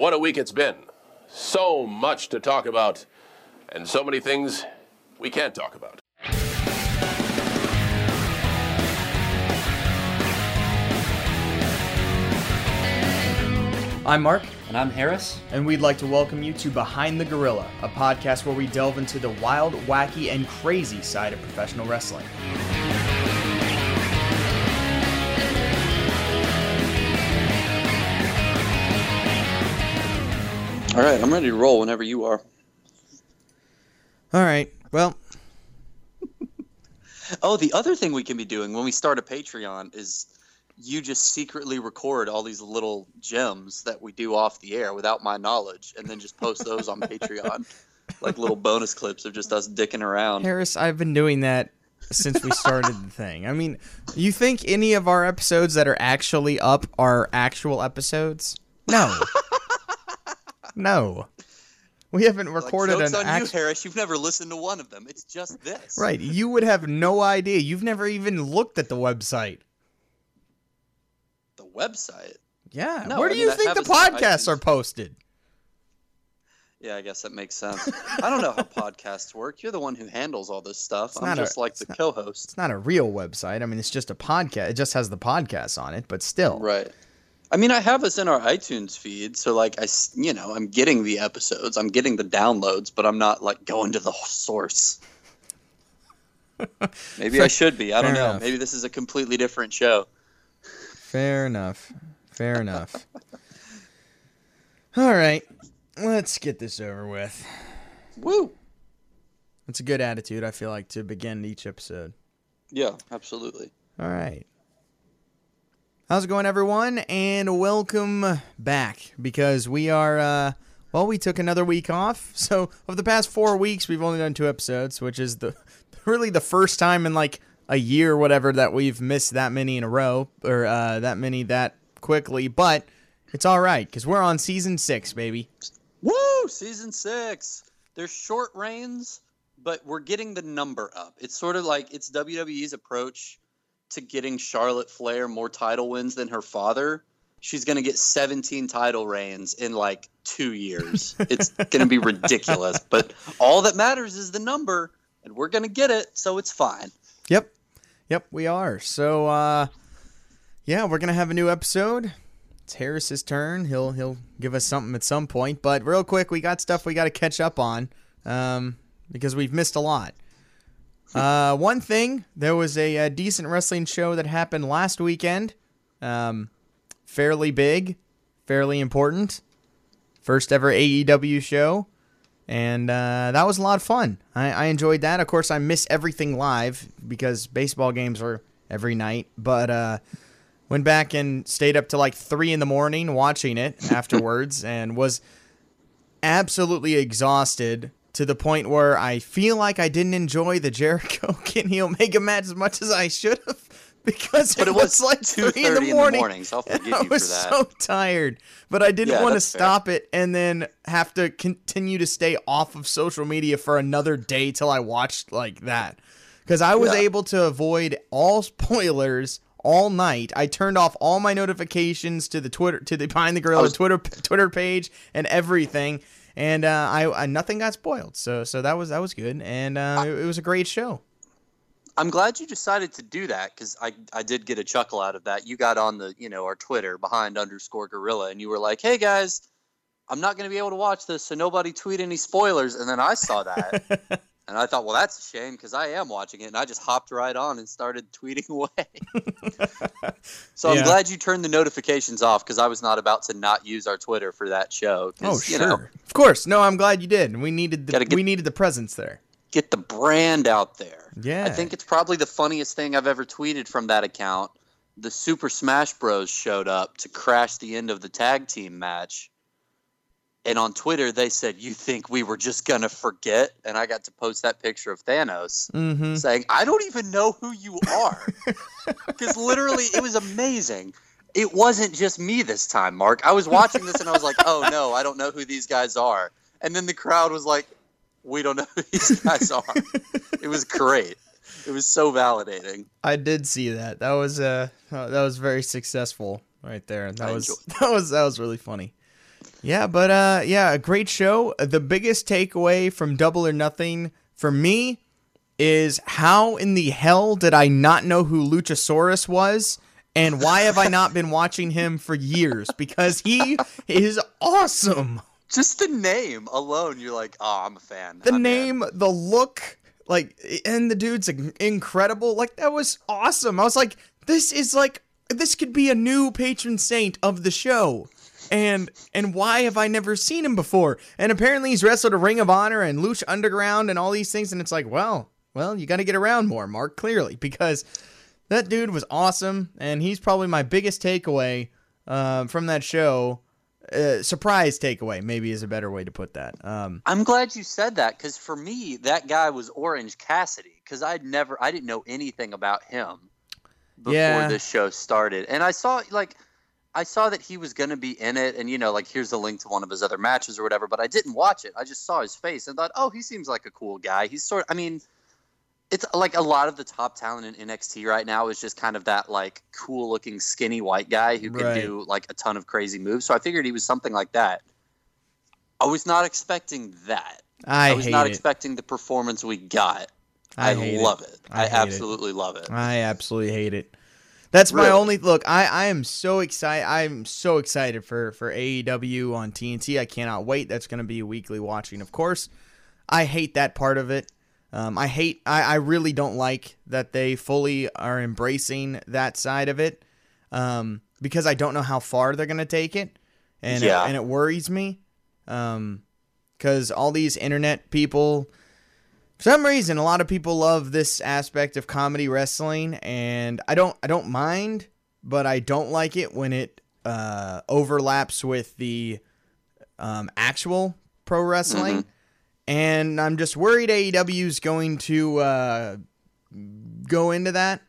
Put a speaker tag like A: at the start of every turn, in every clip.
A: What a week it's been. So much to talk about, and so many things we can't talk about.
B: I'm Mark,
C: And I'm Harris.
B: and we'd like to welcome you to Behind the Gorilla, a podcast where we delve into the wild, wacky, and crazy side of professional wrestling.
D: All right, I'm ready to roll whenever you are.
B: All right, well,
D: Oh, the other thing we can be doing when we start a Patreon is you just secretly record all these little gems that we do off the air without my knowledge and then just post those on Patreon. Like little bonus clips of just us dicking around.
B: Harris, I've been doing that since we started the thing. I mean, you think any of our episodes that are actually up are actual episodes? No. no. We haven't
D: Like,
B: recorded
D: joke's
B: an
D: on you. Harris. You've never listened to one of them. It's just this.
B: Right, you would have no idea. You've never even looked at the website.
D: The website.
B: Yeah.
D: No,
B: Where
D: I
B: do
D: mean,
B: you
D: I
B: think the podcasts are posted?
D: Yeah, I guess that makes sense. I don't know how podcasts work. You're the one who handles all this stuff. I'm
B: not a-
D: just like
B: it's
D: the
B: not-
D: co-host.
B: It's not a real website. I mean, it's just a podcast. It just has the podcast on it, but still.
D: Right. I mean, I have us in our iTunes feed, so like I, you know, I'm getting the episodes, I'm getting the downloads, but I'm not like going to the source. Maybe I should be. I don't know.
B: enough.
D: Maybe this is a completely different show.
B: Fair enough. Fair enough. All right. Let's get this over with.
D: Woo.
B: It's a good attitude, I feel like, to begin each episode.
D: Yeah, absolutely.
B: All right. How's it going, everyone? And welcome back because we are, uh, well, we took another week off. So, over the past four weeks, we've only done two episodes, which is the really the first time in like a year, or whatever, that we've missed that many in a row or uh, that many that quickly. But it's all right because we're on season six, baby.
D: Woo! Season six. There's short reigns, but we're getting the number up. It's sort of like it's WWE's approach to getting Charlotte Flair more title wins than her father. She's going to get 17 title reigns in like two years. It's going to be ridiculous. But all that matters is the number, and we're going to get it, so it's fine.
B: Yep. Yep, we are. So uh yeah, we're gonna have a new episode. It's Harris's turn. He'll he'll give us something at some point. But real quick, we got stuff we gotta catch up on. Um because we've missed a lot. Uh one thing, there was a, uh decent wrestling show that happened last weekend. Um fairly big, fairly important. First ever AEW show and uh, that was a lot of fun. I, I enjoyed that. Of course, I miss everything live because baseball games are every night. But uh, went back and stayed up to like three in the morning watching it afterwards, and was absolutely exhausted to the point where I feel like I didn't enjoy the Jericho Kenny Omega match as much as I should have because
D: But
B: it, was, like
D: 2:30
B: in the
D: in the
B: morning.
D: morning, so I'll
B: and
D: forgive
B: I was so tired, but I didn't
D: Yeah,
B: want to
D: that's fair.
B: stop it and then have to continue to stay off of social media for another day till I watched like that. Because I was
D: Yeah.
B: able to avoid all spoilers all night. I turned off all my notifications to the Twitter to the Behind the Gorilla
D: was-
B: Twitter Twitter page and everything, and uh, I, I nothing got spoiled. So so that was that was good, and uh, it, it was a great show.
D: I'm glad you decided to do that because I, I did get a chuckle out of that. You got on the you know our Twitter behind underscore gorilla and you were like, hey guys, I'm not going to be able to watch this, so nobody tweet any spoilers. And then I saw that and I thought, well, that's a shame because I am watching it, and I just hopped right on and started tweeting away. so
B: Yeah.
D: I'm glad you turned the notifications off because I was not about to not use our Twitter for that show.
B: Oh
D: you
B: sure,
D: know,
B: of course. No, I'm glad you did. We needed the
D: get-
B: we needed the presence there.
D: get the brand out there.
B: Yeah.
D: I think it's probably the funniest thing I've ever tweeted from that account. The Super Smash Bros showed up to crash the end of the tag team match. And on Twitter, they said, You think we were just going to forget? And I got to post that picture of Thanos
B: Mm-hmm.
D: saying, I don't even know who you are. Because literally, it was amazing. It wasn't just me this time, Mark. I was watching this and I was like, Oh no, I don't know who these guys are. And then the crowd was like, We don't know who these guys are. it was great. It was so validating.
B: I did see that. That was uh that was very successful right there. That
D: I
B: was
D: enjoy-
B: that was that was really funny. Yeah, but uh, yeah, a great show. The biggest takeaway from Double or Nothing for me is how in the hell did I not know who Luchasaurus was? And why have I not been watching him for years? Because he is awesome.
D: Just the name alone, you're like, oh, I'm a fan.
B: The
D: I'm in."
B: name, the look, like, and the dude's incredible. Like, that was awesome. I was like, this is like, this could be a new patron saint of the show. And and why have I never seen him before? And apparently he's wrestled a Ring of Honor and Lucha Underground and all these things. And it's like, well, well, you got to get around more, Mark. Clearly, because that dude was awesome, and he's probably my biggest takeaway uh, from that show. Uh, surprise takeaway, maybe is a better way to put that. Um,
D: I'm glad you said that because for me, that guy was Orange Cassidy because I'd never, I didn't know anything about him before
B: Yeah.
D: this show started, and I saw like, I saw that he was going to be in it, and you know, like here's the link to one of his other matches or whatever. But I didn't watch it. I just saw his face and thought, oh, he seems like a cool guy. He's sort, I mean. It's like a lot of the top talent in NXT right now is just kind of that like cool looking skinny white guy who can
B: Right.
D: do like a ton of crazy moves. So I figured he was something like that. I was not expecting that.
B: I,
D: I was not
B: it.
D: expecting the performance we got.
B: I
D: I, love
B: it.
D: it.
B: I
D: I,
B: hate it.
D: absolutely love it.
B: I absolutely hate it. That's my only look. I, I am so excited. I'm so excited for for AEW on TNT. I cannot wait. That's going to be weekly watching, of course. I hate that part of it. Um, I hate. I, I really don't like that they fully are embracing that side of it. Um, because I don't know how far they're going to take it, and
D: Yeah.
B: it, and it worries me. Um, because all these internet people for some reason a lot of people love this aspect of comedy wrestling and i don't i don't mind but i don't like it when it uh, overlaps with the um, actual pro wrestling. And i'm just worried aew is going to uh, go into that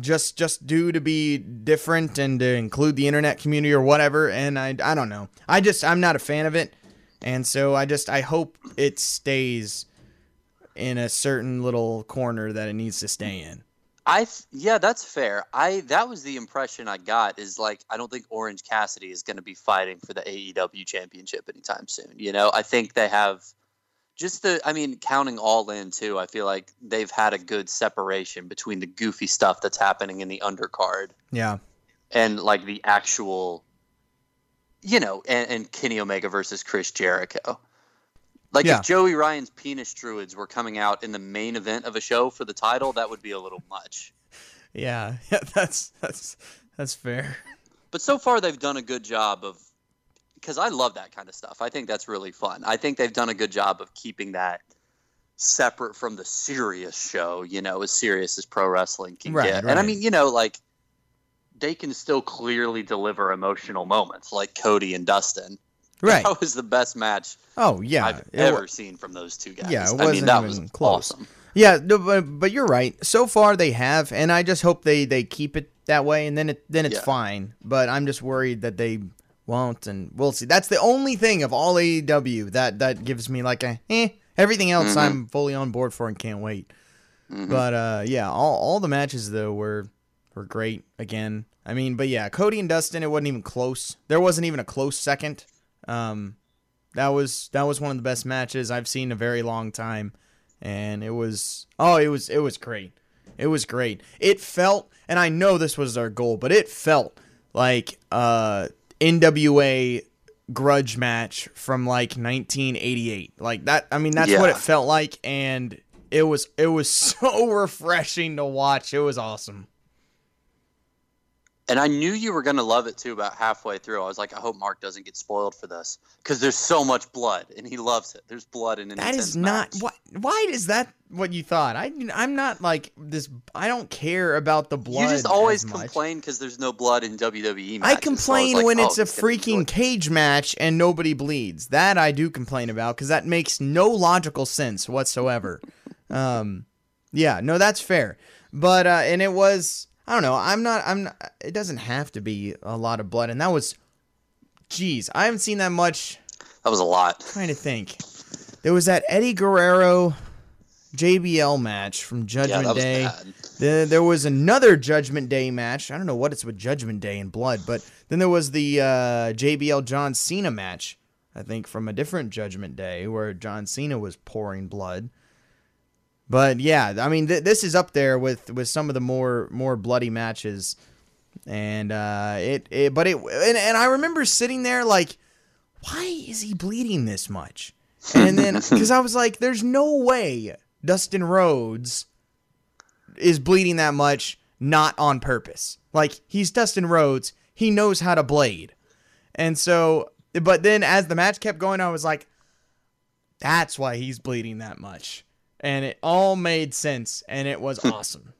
B: just just due to be different and to include the internet community or whatever and i i don't know. I just i'm not a fan of it and so i just i hope it stays in a certain little corner that it needs to stay in
D: I th- yeah, that's fair. I that was the impression I got is like I don't think Orange Cassidy is going to be fighting for the AEW championship anytime soon. You know, I think they have just the I mean counting all in too. I feel like they've had a good separation between the goofy stuff that's happening in the undercard
B: yeah
D: and like the actual you know and, and kenny omega versus chris jericho like
B: Yeah.
D: if joey ryan's penis druids were coming out in the main event of a show for the title that would be a little much.
B: Yeah. Yeah that's that's that's fair.
D: But so far they've done a good job of because i love that kind of stuff. I think that's really fun. I think they've done a good job of keeping that separate from the serious show you know as serious as pro wrestling can
B: Right,
D: get. And i mean you know like they can still clearly deliver emotional moments like cody and dustin
B: right
D: That was the best match
B: oh yeah
D: I've
B: it
D: ever seen from those two guys.
B: Yeah, it
D: I
B: wasn't
D: mean, that
B: even
D: was
B: close.
D: awesome.
B: Yeah, no, but, but you're right. So far they have, and I just hope they they keep it that way, and then it then it's
D: Yeah.
B: fine. But I'm just worried that they won't, and we'll see. That's the only thing of all AEW that that gives me like a eh. Everything else
D: Mhm.
B: I'm fully on board for and can't wait.
D: Mhm.
B: But uh, yeah, all all the matches though were were great again. I mean, but yeah, Cody and Dustin, it wasn't even close. There wasn't even a close second. Um, that was that was one of the best matches I've seen in a very long time, and it was oh, it was it was great. It was great. It felt, and I know this was our goal, but it felt like uh NWA grudge match from like 1988. Like that. I mean, that's what it felt like, and it was it was so refreshing to watch. It was awesome.
D: And I knew you were going to love it too about halfway through. I was like, I hope Mark doesn't get spoiled for this because there's so much blood and he loves it. There's blood in an
B: That is not what. Why is that what you thought? I I'm not like this. I don't care about the blood.
D: You just always complain because there's no blood in WWE matches.
B: I
D: So
B: complain
D: like,
B: when
D: oh,
B: it's a
D: he's gonna enjoy
B: freaking cage match and nobody bleeds. That I do complain about because that makes no logical sense whatsoever. um, yeah, no, that's fair. But uh, and it was I don't know. I'm not. I'm. Not, it doesn't have to be a lot of blood, and that was. Jeez, I haven't seen that much.
D: That was a lot.
B: trying to think. There was that Eddie Guerrero JBL match from
D: Yeah,
B: Judgment
D: that was
B: Day.
D: bad.
B: Then there was another Judgment Day match. I don't know what it's with Judgment Day and blood, but then there was the uh, JBL John Cena match. I think from a different Judgment Day where John Cena was pouring blood. But yeah, I mean th- this is up there with with some of the more more bloody matches, and uh, it, it but it and, and I remember sitting there like, why is he bleeding this much? And then because I was like, there's no way Dustin Rhodes is bleeding that much not on purpose. Like he's Dustin Rhodes, he knows how to blade. And so but then as the match kept going, I was like that's why he's bleeding that much. And it all made sense and it was hmm. awesome.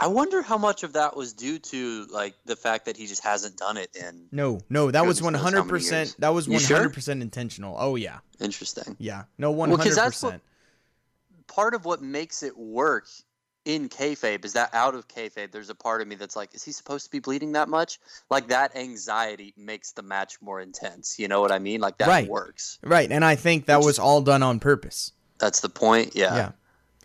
D: I wonder how much of that was due to like the fact that he just hasn't done it in.
B: No, no, that was
D: Goodness knows how many
B: 100% that was 100% intentional. Oh yeah.
D: Interesting.
B: Yeah. No 100%.
D: Well, 'cause that's what- Part of what makes it work in kayfabe is that out of kayfabe, there's a part of me that's like, is he supposed to be bleeding that much? Like that anxiety makes the match more intense. You know what I mean? Like that
B: Right.
D: works.
B: right, and I think that
D: Which-
B: was all done on purpose.
D: That's the point. Yeah.
B: Yeah.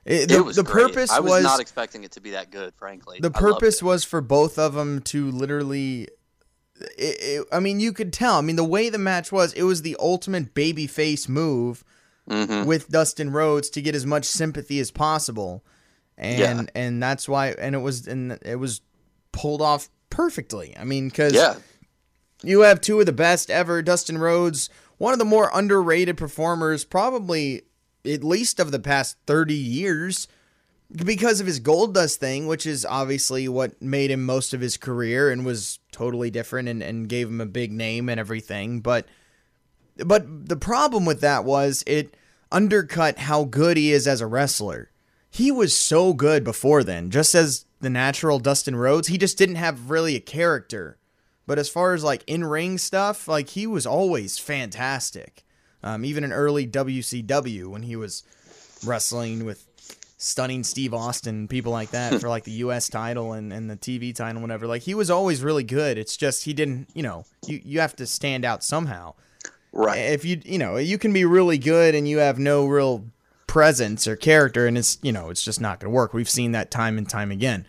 B: It,
D: It
B: the
D: was
B: the purpose
D: I was,
B: was
D: not expecting it to be that good, frankly.
B: the purpose was for both of them to literally it, it- i mean you could tell i mean the way the match was it was the ultimate baby face move
D: Mhm.
B: with dustin rhodes to get as much sympathy as possible and
D: Yeah.
B: and that's why and it was and it was pulled off perfectly i mean because
D: Yeah.
B: you have two of the best ever dustin rhodes one of the more underrated performers probably at least of the past 30 years because of his gold dust thing, which is obviously what made him most of his career and was totally different and, and gave him a big name and everything. But but the problem with that was it undercut how good he is as a wrestler. He was so good before then, just as the natural Dustin Rhodes. He just didn't have really a character. But as far as like in ring stuff, like he was always fantastic. Um, even in early WCW when he was wrestling with stunning Steve Austin people like that for like the US title and, and the TV title whatever. Like he was always really good. It's just he didn't you know, you, you have to stand out somehow.
D: Right.
B: If you you know, you can be really good and you have no real presence or character and it's you know, it's just not gonna work. We've seen that time and time again.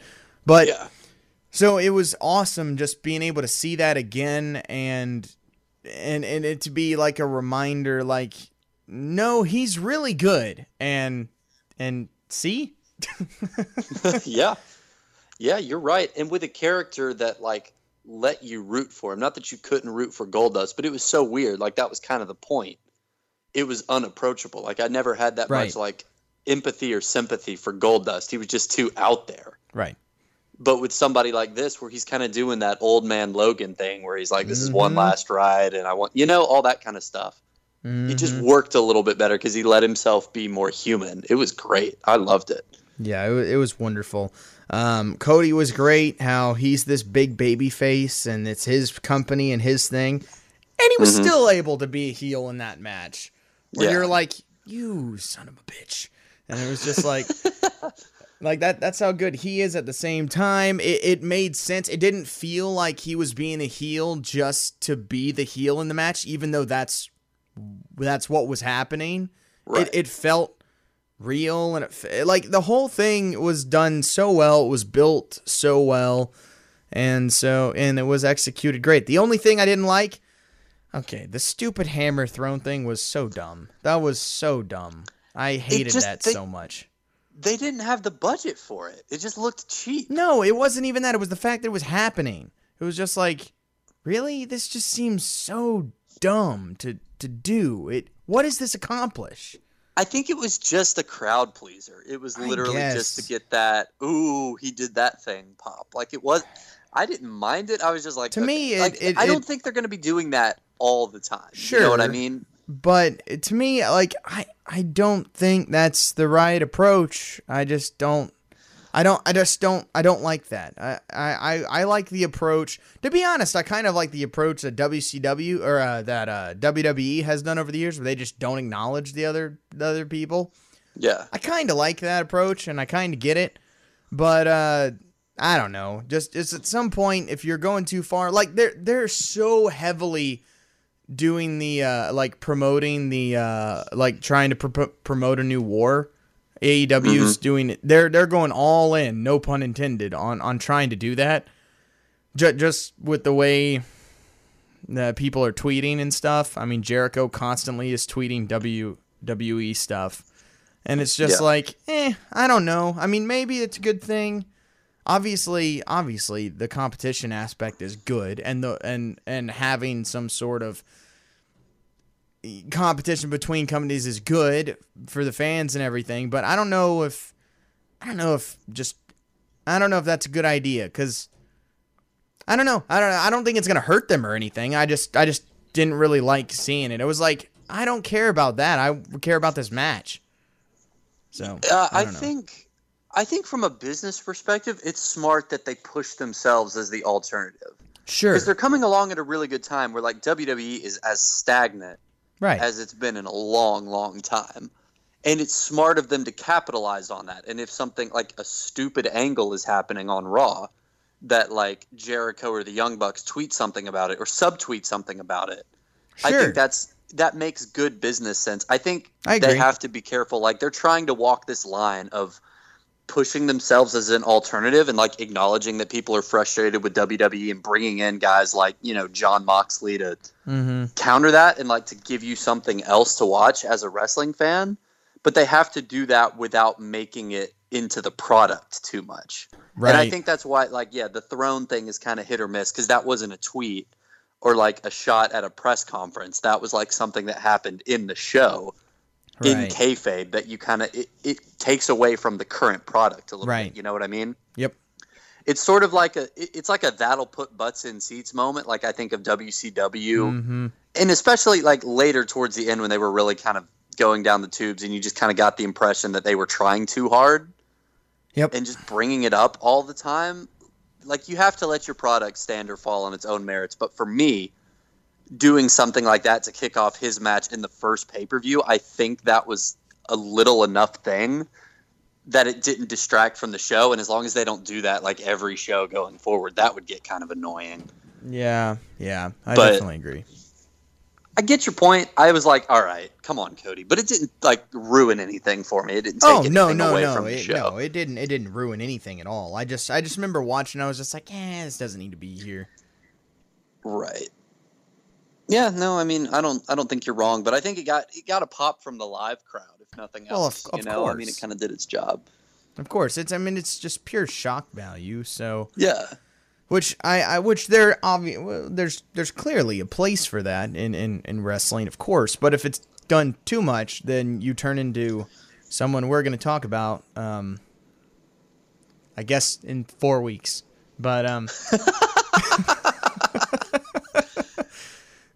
B: But
D: yeah.
B: so it was awesome just being able to see that again and and and it to be like a reminder like no he's really good and and see
D: yeah. Yeah, you're right. And with a character that like let you root for him. Not that you couldn't root for Goldust, but it was so weird. Like that was kind of the point. It was unapproachable. Like I never had that
B: Right.
D: much like empathy or sympathy for Goldust. He was just too out there.
B: right
D: But with somebody like this, where he's kind of doing that old man Logan thing, where he's like, "This is one
B: Mhm.
D: last ride," and I want, you know, all that kind of stuff. It just worked a little bit better because he let himself be more human. It was great. I loved it.
B: yeah it, it was wonderful um cody was great how he's this big baby face and it's his company and his thing and he was
D: Mhm.
B: still able to be a heel in that match where
D: Yeah.
B: you're like you son of a bitch and it was just like like that that's how good he is at the same time. It, it made sense. It didn't feel like he was being a heel just to be the heel in the match even though that's that's what was happening.
D: Right.
B: it, it felt real and it like the whole thing was done so well. It was built so well. And so and it was executed great. The only thing i didn't like okay the stupid hammer throne thing was so dumb. That was so dumb. I hated that
D: they-
B: so much
D: they didn't have the budget for it. It just looked cheap.
B: no it wasn't even that it was the fact that it was happening it was just like really this just seems so dumb to to do it what does this accomplish
D: I think it was just a crowd pleaser. It was literally just to get that ooh, he did that thing pop. Like it was I didn't mind it. I was just like
B: To
D: okay.
B: me, it-
D: like,
B: it-
D: I don't
B: it-
D: think they're going to be doing that all the time. You know what I mean?
B: but to me like i i don't think that's the right approach i just don't i don't i just don't i don't like that i i i I like the approach to be honest i kind of like the approach that wcw or uh, that uh wwe has done over the years where they just don't acknowledge the other the other people
D: Yeah.
B: I kind of like that approach and I kind of get it, but uh I don't know. Just just at some point if you're going too far, like they're they're so heavily doing the uh like promoting the uh like trying to pro- promote a new war AEW's doing it. They're they're going all in, no pun intended, on on trying to do that. Just just with the way that people are tweeting and stuff. I mean, Jericho constantly is tweeting WWE stuff, and it's just
D: Yeah.
B: like, eh, I don't know. I mean, maybe it's a good thing. Obviously, obviously, the competition aspect is good, and the and and having some sort of competition between companies is good for the fans and everything, but I don't know if I don't know if just I don't know if that's a good idea cuz I don't know. I don't I don't think it's going to hurt them or anything. I just I just didn't really like seeing it. It was like I don't care about that. I care about this match. So,
D: Uh, I,
B: know.
D: think, I think from a business perspective, it's smart that they push themselves as the alternative
B: sure.
D: because they're coming along at a really good time where like WWE is as stagnant
B: Right.
D: as it's been in a long, long time. And it's smart of them to capitalize on that. And if something like a stupid angle is happening on Raw, that like Jericho or the Young Bucks tweet something about it or subtweet something about it, I think that's that makes good business sense. I think
B: I
D: they have to be careful. Like they're trying to walk this line of pushing themselves as an alternative and like acknowledging that people are frustrated with WWE and bringing in guys like you know Jon Moxley to
B: mhm.
D: counter that and like to give you something else to watch as a wrestling fan. But they have to do that without making it into the product too much.
B: Right.
D: And I think that's why, like, yeah, the throne thing is kind of hit or miss because that wasn't a tweet or like a shot at a press conference. That was like something that happened in the show in
B: Right.
D: kayfabe that you kind of it, it takes away from the current product a little
B: Right.
D: bit. You know what I mean?
B: Yep.
D: It's sort of like a it's like a that'll put butts in seats moment. Like I think of WCW
B: Mhm.
D: and especially like later towards the end when they were really kind of going down the tubes and you just kind of got the impression that they were trying too hard
B: Yep.
D: and just bringing it up all the time like you have to let your product stand or fall on its own merits but for me doing something like that to kick off his match in the first pay-per-view i think that was a little enough thing that it didn't distract from the show and as long as they don't do that like every show going forward that would get kind of annoying
B: Yeah. Yeah. I
D: But-
B: definitely agree.
D: I get your point. I was like, all right, come on, Cody, but it didn't like ruin anything for me. It didn't take
B: Oh
D: anything
B: no no
D: away
B: no
D: from the
B: it,
D: show.
B: no it didn't it didn't ruin anything at all. I just I just remember watching. I was just like, eh, this doesn't need to be here.
D: Right. Yeah, no, I mean, I don't, I don't think you're wrong, but I think it got, it got a pop from the live crowd, if nothing else.
B: Well, of- of
D: you know, I mean, it kind of did its job.
B: Of course, it's I mean it's just pure shock value. So
D: Yeah,
B: which I, I which there obvi- well, there's there's clearly a place for that in, in in wrestling, of course. But if it's done too much, then you turn into someone we're going to talk about. Um, I guess in four weeks, but um.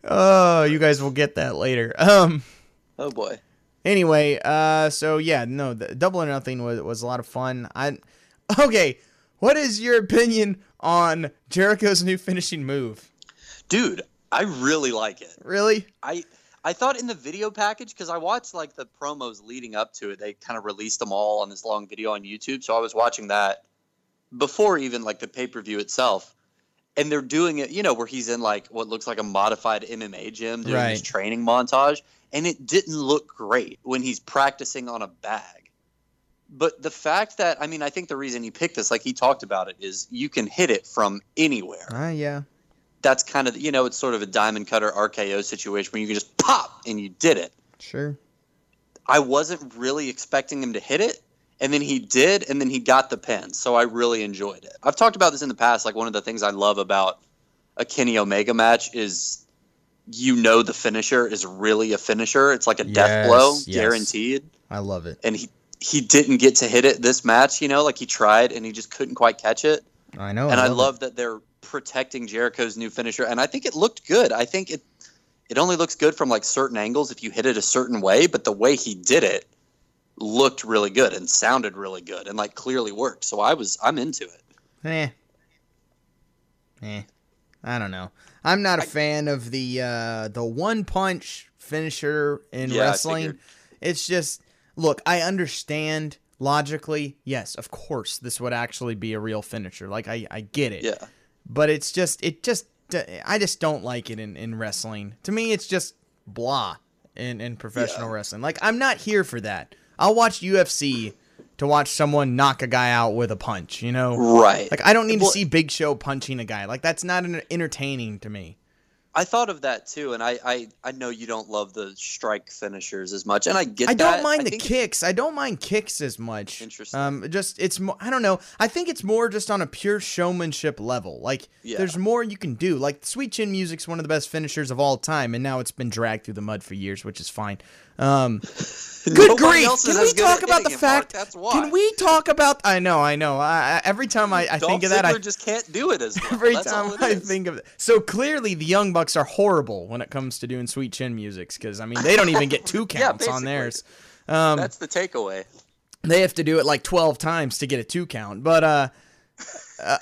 B: oh, you guys will get that later. Um.
D: oh boy.
B: Anyway, uh, so yeah, no, the double or nothing was was a lot of fun. I okay. What is your opinion on Jericho's new finishing move?
D: Dude, I really like it.
B: Really?
D: I, I thought in the video package, because I watched like the promos leading up to it, they kind of released them all on this long video on YouTube. So I was watching that before even like the pay per view itself. And they're doing it, you know, where he's in like what looks like a modified MMA gym doing his training montage. And it didn't look great when he's practicing on a bag. But the fact that, I mean, I think the reason he picked this, like he talked about it, is you can hit it from anywhere
B: Ah, yeah.
D: that's kind of you know it's sort of a diamond cutter RKO situation where you can just pop and you did it.
B: Sure.
D: I wasn't really expecting him to hit it, and then he did, and then he got the pin. So I really enjoyed it. I've talked about this in the past. Like one of the things I love about a Kenny Omega match is you know the finisher is really a finisher. It's like a death blow,
B: yes.
D: guaranteed.
B: I love it.
D: And he he didn't get to hit it this match. You know, like he tried and he just couldn't quite catch it
B: I know.
D: and I
B: it.
D: love that they're protecting Jericho's new finisher. And I think it looked good. I think it it only looks good from like certain angles if you hit it a certain way, but the way he did it looked really good and sounded really good and like clearly worked. So I was I'm into it.
B: Eh. Eh. I don't know. I'm not a
D: I-
B: fan of the uh the one punch finisher in
D: Yeah,
B: wrestling. It's just look, I understand logically, yes, of course this would actually be a real finisher. Like I I get it.
D: Yeah.
B: But it's just it just I just don't like it in in wrestling. To me it's just blah in in professional
D: Yeah.
B: wrestling. Like I'm not here for that. I'll watch UFC to watch someone knock a guy out with a punch. You know,
D: Right.
B: like I don't need
D: Well-
B: to see Big Show punching a guy. Like that's not en- entertaining to me.
D: I thought of that too, and I, I, I know you don't love the strike finishers as much, and I get
B: I
D: that.
B: don't mind the kicks. I don't mind kicks as much.
D: Interesting.
B: Um, just it's more. I don't know. I think it's more just on a pure showmanship level. Like
D: Yeah.
B: there's more you can do. Like Sweet Chin Music's one of the best finishers of all time, and now it's been dragged through the mud for years, which is fine. Um, good
D: Nobody
B: grief! Can we talk about the
D: him, Mark,
B: fact?
D: Why.
B: Can we talk about? I know, I know. I, every time I, I think of that, I
D: just can't do it as well.
B: Every
D: That's
B: time I
D: is.
B: think of it. So clearly, the Young Bucks are horrible when it comes to doing Sweet Chin musics because, I mean, they don't even get two
D: Yeah,
B: counts on theirs. Um,
D: That's the takeaway.
B: they have to do it like 12 times to get a two count. But, uh, uh,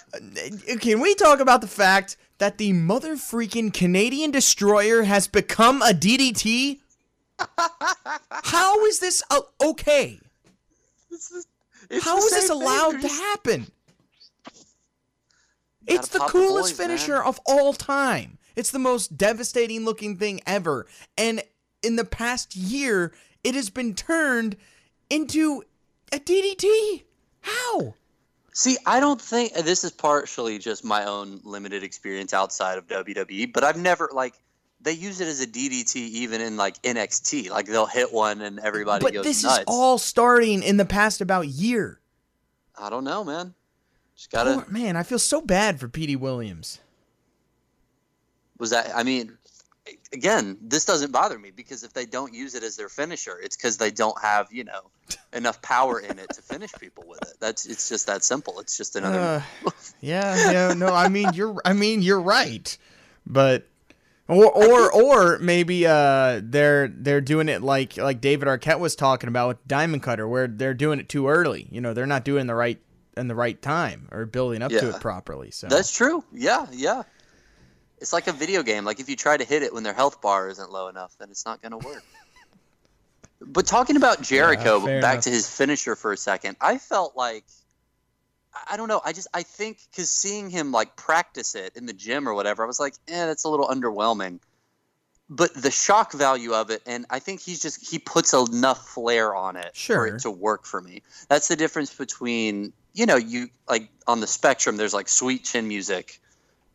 B: can we talk about the fact that the mother freaking Canadian Destroyer has become a DDT? How is this uh, okay?
D: It's the- it's
B: How is this
D: same thing.
B: allowed to happen? It's the coolest
D: boys, man.
B: finisher of all time. It's the most devastating looking thing ever. And in the past year, it has been turned into a DDT. How?
D: See, I don't think this is partially just my own limited experience outside of WWE, but I've never like they use it as a DDT even in like NXT. Like they'll hit one and everybody
B: But
D: goes
B: this
D: nuts.
B: is all starting in the past about year.
D: I don't know, man. Just gotta.
B: Poor- man, I feel so bad for Petey Williams.
D: Was that? I mean, again, this doesn't bother me because if they don't use it as their finisher, it's because they don't have you know enough power in it to finish people with it. That's it's just that simple. It's just another.
B: Uh, yeah, yeah, no, I mean you're I mean you're right. But or or or maybe uh they're they're doing it like like David Arquette was talking about with Diamond Cutter where they're doing it too early. You know, they're not doing the right in the right time or building up to it properly. So
D: That's true. Yeah, yeah. It's like a video game. Like if you try to hit it when their health bar isn't low enough, then it's not going to work. but talking about Jericho,
B: fair
D: back
B: enough.
D: to his finisher for a second, I felt like I- don't know. I just I think because seeing him like practice it in the gym or whatever, I was like, eh, that's a little underwhelming. But the shock value of it, and I think he's just he puts enough flair on it for
B: Sure.
D: it to work for me. That's the difference between you know you like on the spectrum. There's like sweet chin music,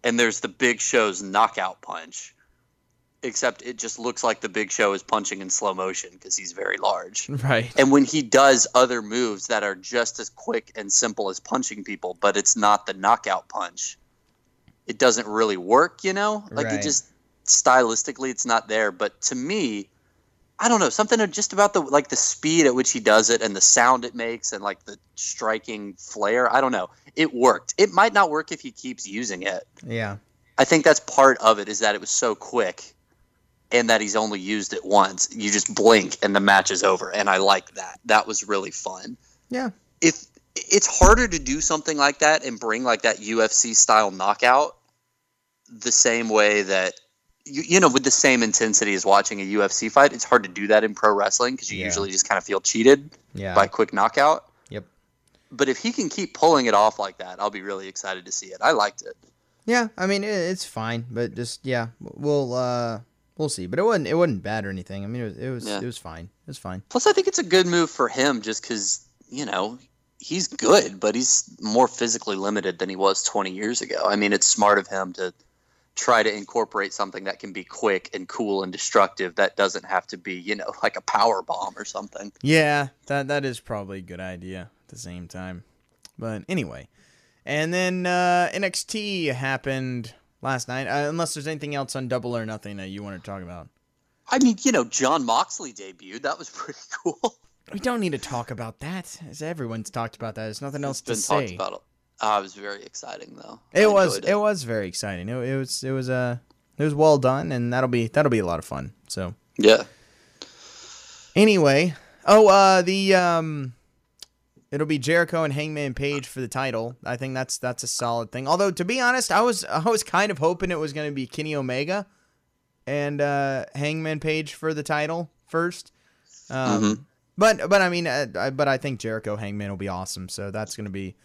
D: and there's the Big Show's knockout punch. Except it just looks like the Big Show is punching in slow motion because he's very large.
B: right.
D: And when he does other moves that are just as quick and simple as punching people, but it's not the knockout punch, it doesn't really work, you know? Like
B: Right.
D: it just stylistically it's not there, but to me, I don't know, something just about the like the speed at which he does it and the sound it makes and like the striking flair, I don't know. It worked. It might not work if he keeps using it.
B: Yeah.
D: I think that's part of it is that it was so quick and that he's only used it once. You just blink and the match is over. And I like that. That was really fun.
B: Yeah.
D: If it's harder to do something like that and bring like that UFC style knockout the same way that you, you know with the same intensity as watching a UFC fight, it's hard to do that in pro wrestling because you
B: Yeah.
D: usually just kind of feel cheated
B: Yeah.
D: by quick knockout.
B: Yep.
D: But if he can keep pulling it off like that, I'll be really excited to see it. I liked it.
B: Yeah, I mean it's fine, but just yeah, we'll uh we'll see. But it wasn't it wasn't bad or anything. I mean it was it was
D: Yeah.
B: it was fine. It was fine.
D: Plus, I think it's a good move for him just because, you know, he's good, but he's more physically limited than he was 20 years ago. I mean, it's smart of him to try to incorporate something that can be quick and cool and destructive that doesn't have to be, you know, like a power bomb or something.
B: Yeah, that that is probably a good idea at the same time. But anyway, and then uh, NXT happened last night. Uh, unless there's anything else on Double or Nothing that you want to talk about,
D: I mean, you know, Jon Moxley debuted. That was pretty cool.
B: we don't need to talk about that. As everyone's talked about that. There's nothing else
D: been
B: to
D: talked
B: say.
D: about. Uh, it was very exciting, though.
B: It
D: I
B: was
D: enjoyed
B: it. was very exciting. It, it was it was uh it was well done, and that'll be that'll be a lot of fun. So.
D: Yeah.
B: Anyway, oh, uh, the um, it'll be Jericho and Hangman Page for the title. I think that's that's a solid thing. Although to be honest, I was I was kind of hoping it was going to be Kenny Omega and uh, Hangman Page for the title first. Um,
D: Mhm.
B: but but I mean, uh, I, but I think Jericho Hangman will be awesome. So that's gonna be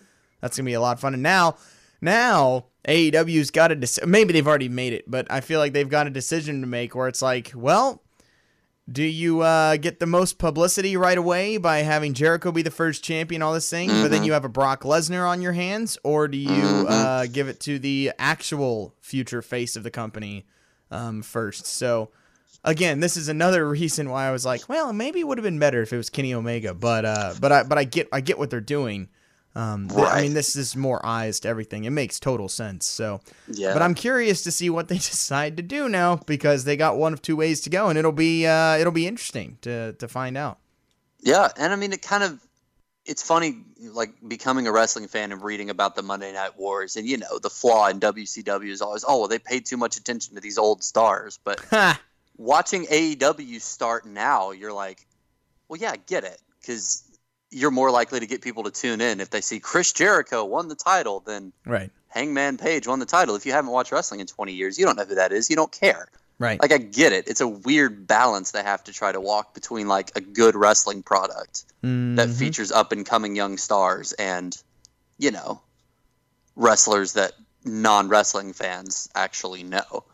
B: that's gonna be a lot of fun. And now now AEW's got a dec- maybe they've already made it, but I feel like they've got a decision to make where it's like, well, Do you uh, get the most publicity right away by having Jericho be the first champion, all this thing, but then you have a Brock Lesnar on your hands, or do you uh, give it to the actual future face of the company um, first? So, again, this is another reason why I was like, well, maybe it would have been better if it was Kenny Omega, but uh, but I but I get I get what they're doing. Um, th- I mean, this is more eyes to everything. It makes total sense. So,
D: Yeah.
B: but I'm curious to see what they decide to do now because they got one of two ways to go, and it'll be uh, it'll be interesting to to find out.
D: Yeah, and I mean it kind of it's funny like becoming a wrestling fan and reading about the Monday Night Wars and you know the flaw in WCW is always oh well they paid too much attention to these old stars but watching AEW start now you're like well yeah I get it cuz you're more likely to get people to tune in if they see Chris Jericho won the title than
B: Right,
D: Hangman Page won the title if you haven't watched wrestling in 20 years you don't know who that is you don't care
B: right.
D: like I get it it's a weird balance they have to try to walk between like a good wrestling product that
B: Mhm.
D: features up and coming young stars and you know wrestlers that non wrestling fans actually know.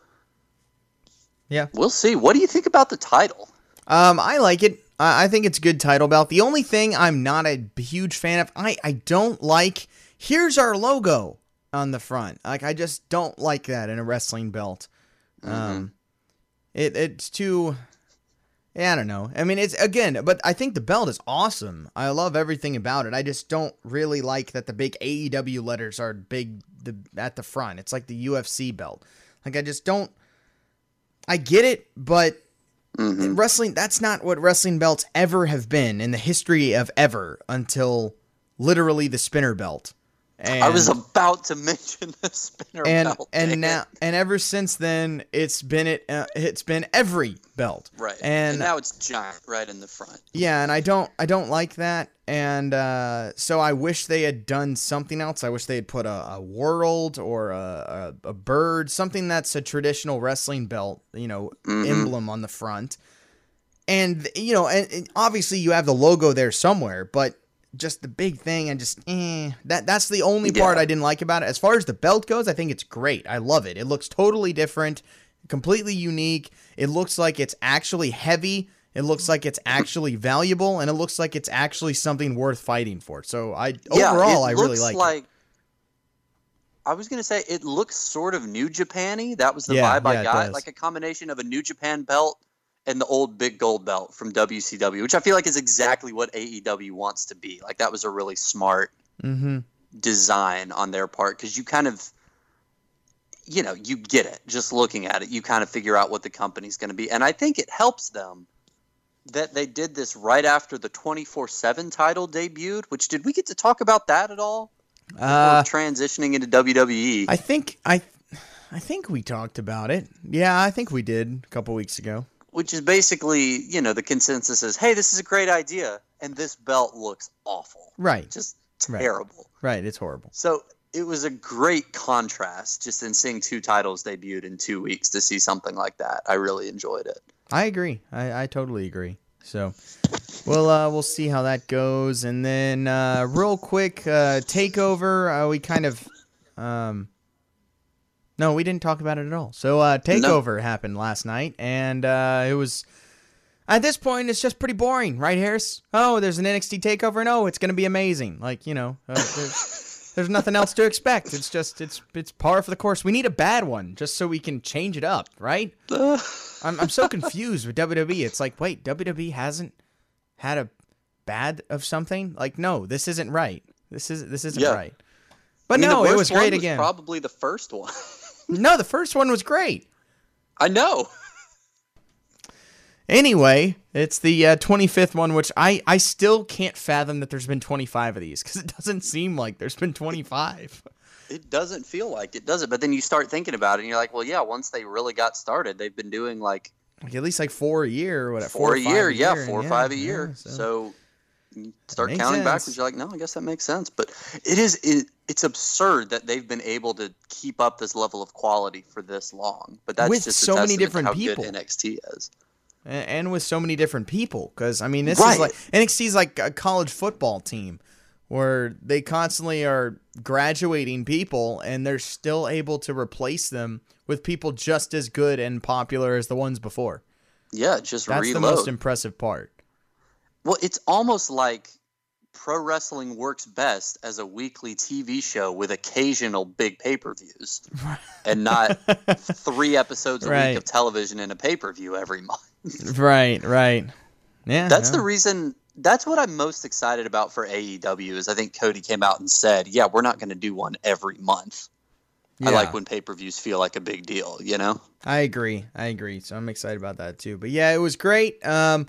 B: Yeah.
D: We'll see. What do you think about the title?
B: Um, I like it. I I think it's a good title belt. The only thing I'm not a huge fan of, I I don't like. Here's our logo on the front. Like I just don't like that in a wrestling belt. Um, it it's too. Yeah, I don't know. I mean, it's again, but I think the belt is awesome. I love everything about it. I just don't really like that the big AEW letters are big the, at the front. It's like the UFC belt. Like I just don't. I get it, but
D: Mhm.
B: wrestling that's not what wrestling belts ever have been in the history of ever until literally the spinner belt. And,
D: I was about to mention the spinner
B: and
D: belt.
B: and now
D: it.
B: and ever since then it's been it uh, it's been every belt.
D: right,
B: and-
D: and now it's giant right in the front.
B: Yeah, and I don't I don't like that and uh, so I wish they had done something else. I wish they had put a, a world or a, a, a bird, something that's a traditional wrestling belt, you know,
D: Mhm.
B: emblem on the front. And you know, and, and obviously you have the logo there somewhere, but just the big thing and just eh, that that's the only part I didn't like about it. As far as the belt goes, I think it's great. I love it. It looks totally different, completely unique. It looks like it's actually heavy. It looks like it's actually valuable, and it looks like it's actually something worth fighting for. So I
D: Yeah,
B: overall I really
D: looks
B: like, it.
D: I was gonna say it looks sort of New Japan-y. That was the
B: Yeah,
D: vibe
B: yeah,
D: I got, like a combination of a New Japan belt and the old big gold belt from WCW, which I feel like is exactly what AEW wants to be. Like that was a really smart
B: Mm-hmm.
D: design on their part because you kind of, you know, you get it just looking at it. You kind of figure out what the company's going to be, and I think it helps them that they did this right after the 24/7 title debuted. Which did we get to talk about that at all?
B: Uh,
D: transitioning into? WWE.
B: I think I, I think we talked about it. Yeah, I think we did a couple weeks ago.
D: Which is basically, you know, the consensus is, hey, this is a great idea, and this belt looks awful,
B: Right,
D: just terrible.
B: right. It's horrible.
D: So it was a great contrast just in seeing two titles debuted in two weeks to see something like that. I really enjoyed it.
B: I agree. I, I totally agree. So, we'll uh, we'll see how that goes, and then uh, real quick, uh, takeover. Uh, we kind of, um, no, we didn't talk about it at all. So, uh, takeover happened last night, and uh, it was. At this point, it's just pretty boring, right, Harris? Oh, there's an NXT takeover, and oh, it's gonna be amazing. Like you know, uh, there's, there's nothing else to expect. It's just it's it's par for the course. We need a bad one just so we can change it up, right? I'm I'm so confused with WWE. It's like, wait, WWE hasn't had a bad of something? Like, no, this isn't right. This is this isn't
D: Yeah.
B: right. But
D: I mean,
B: no, it was great again.
D: Probably the first one.
B: no, the first one was great.
D: I know.
B: Anyway, it's the uh, 25th one, which I I still can't fathom that there's been 25 of these because it doesn't seem like there's been 25.
D: It doesn't feel like it, does it? But then you start thinking about it, and you're like, well, yeah. Once they really got started, they've been doing like
B: Like at least like four a year or whatever.
D: four,
B: or
D: a year, yeah,
B: and
D: four or
B: yeah,
D: five a
B: yeah,
D: year.
B: so-
D: so. start counting
B: sense.
D: backwards. You're like, no, I guess that makes sense. But it is it, it's absurd that they've been able to keep up this level of quality for this long. But that's
B: With
D: just
B: so many different
D: how
B: people.
D: Good NXT is.
B: and, and with so many different people. Because I mean, this is
D: Right.
B: like NXT's like a college football team where they constantly are graduating people, and they're still able to replace them with people just as good and popular as the ones before.
D: Yeah, just
B: That's
D: reload.
B: the most impressive part.
D: well, it's almost like pro wrestling works best as a weekly TV show with occasional big pay per views, and not three episodes a
B: Right.
D: week of television and a pay per view every month.
B: right, right. Yeah.
D: That's
B: no.
D: the reason. That's what I'm most excited about for AEW is I think Cody came out and said, "Yeah, we're not going to do one every month. I like when pay per views feel like a big deal." You know?
B: I agree. I agree. So I'm excited about that too. But yeah, it was great. Um,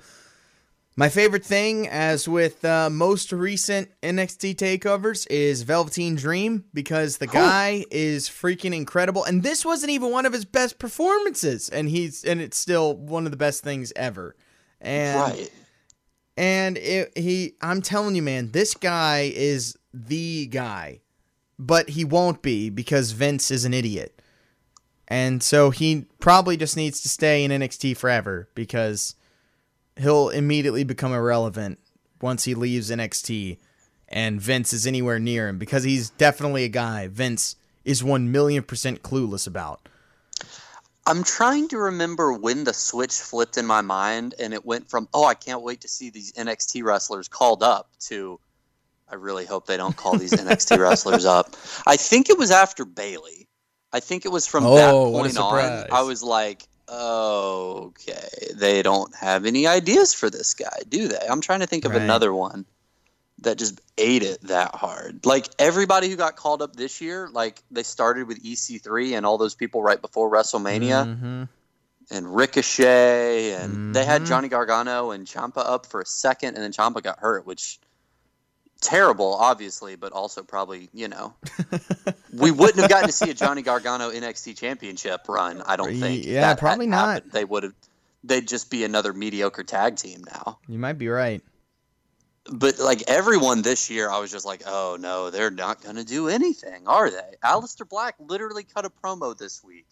B: my favorite thing, as with uh, most recent NXT takeovers, is Velveteen Dream because the guy is freaking incredible, and this wasn't even one of his best performances, and he's and it's still one of the best things ever. And
D: right.
B: and it, he, I'm telling you, man, this guy is the guy, but he won't be because Vince is an idiot, and so he probably just needs to stay in NXT forever because he'll immediately become irrelevant once he leaves NXT, and Vince is anywhere near him because he's definitely a guy Vince is one million percent clueless about.
D: I'm trying to remember when the switch flipped in my mind and it went from, oh, I can't wait to see these NXT wrestlers called up to, I really hope they don't call these NXT wrestlers up. I think it was after Bayley. I think it was from that
B: Oh, what a
D: point on. I was like, okay, they don't have any ideas for this guy, do they? I'm trying to think of
B: Right.
D: another one that just ate it that hard. Like everybody who got called up this year, like they started with EC3 and all those people right before WrestleMania
B: Mhm.
D: and Ricochet, and they had
B: Mhm.
D: Johnny Gargano and Ciampa up for a second, and then Ciampa got hurt, which terrible, obviously, but also probably you know we wouldn't have gotten to see a Johnny Gargano NXT Championship run. I don't think.
B: Yeah,
D: that
B: probably not.
D: happened. They would have. They'd just be another mediocre tag team now.
B: You might be right.
D: But like everyone this year, I was just like, oh no, they're not going to do anything, are they? Aleister Black literally cut a promo this week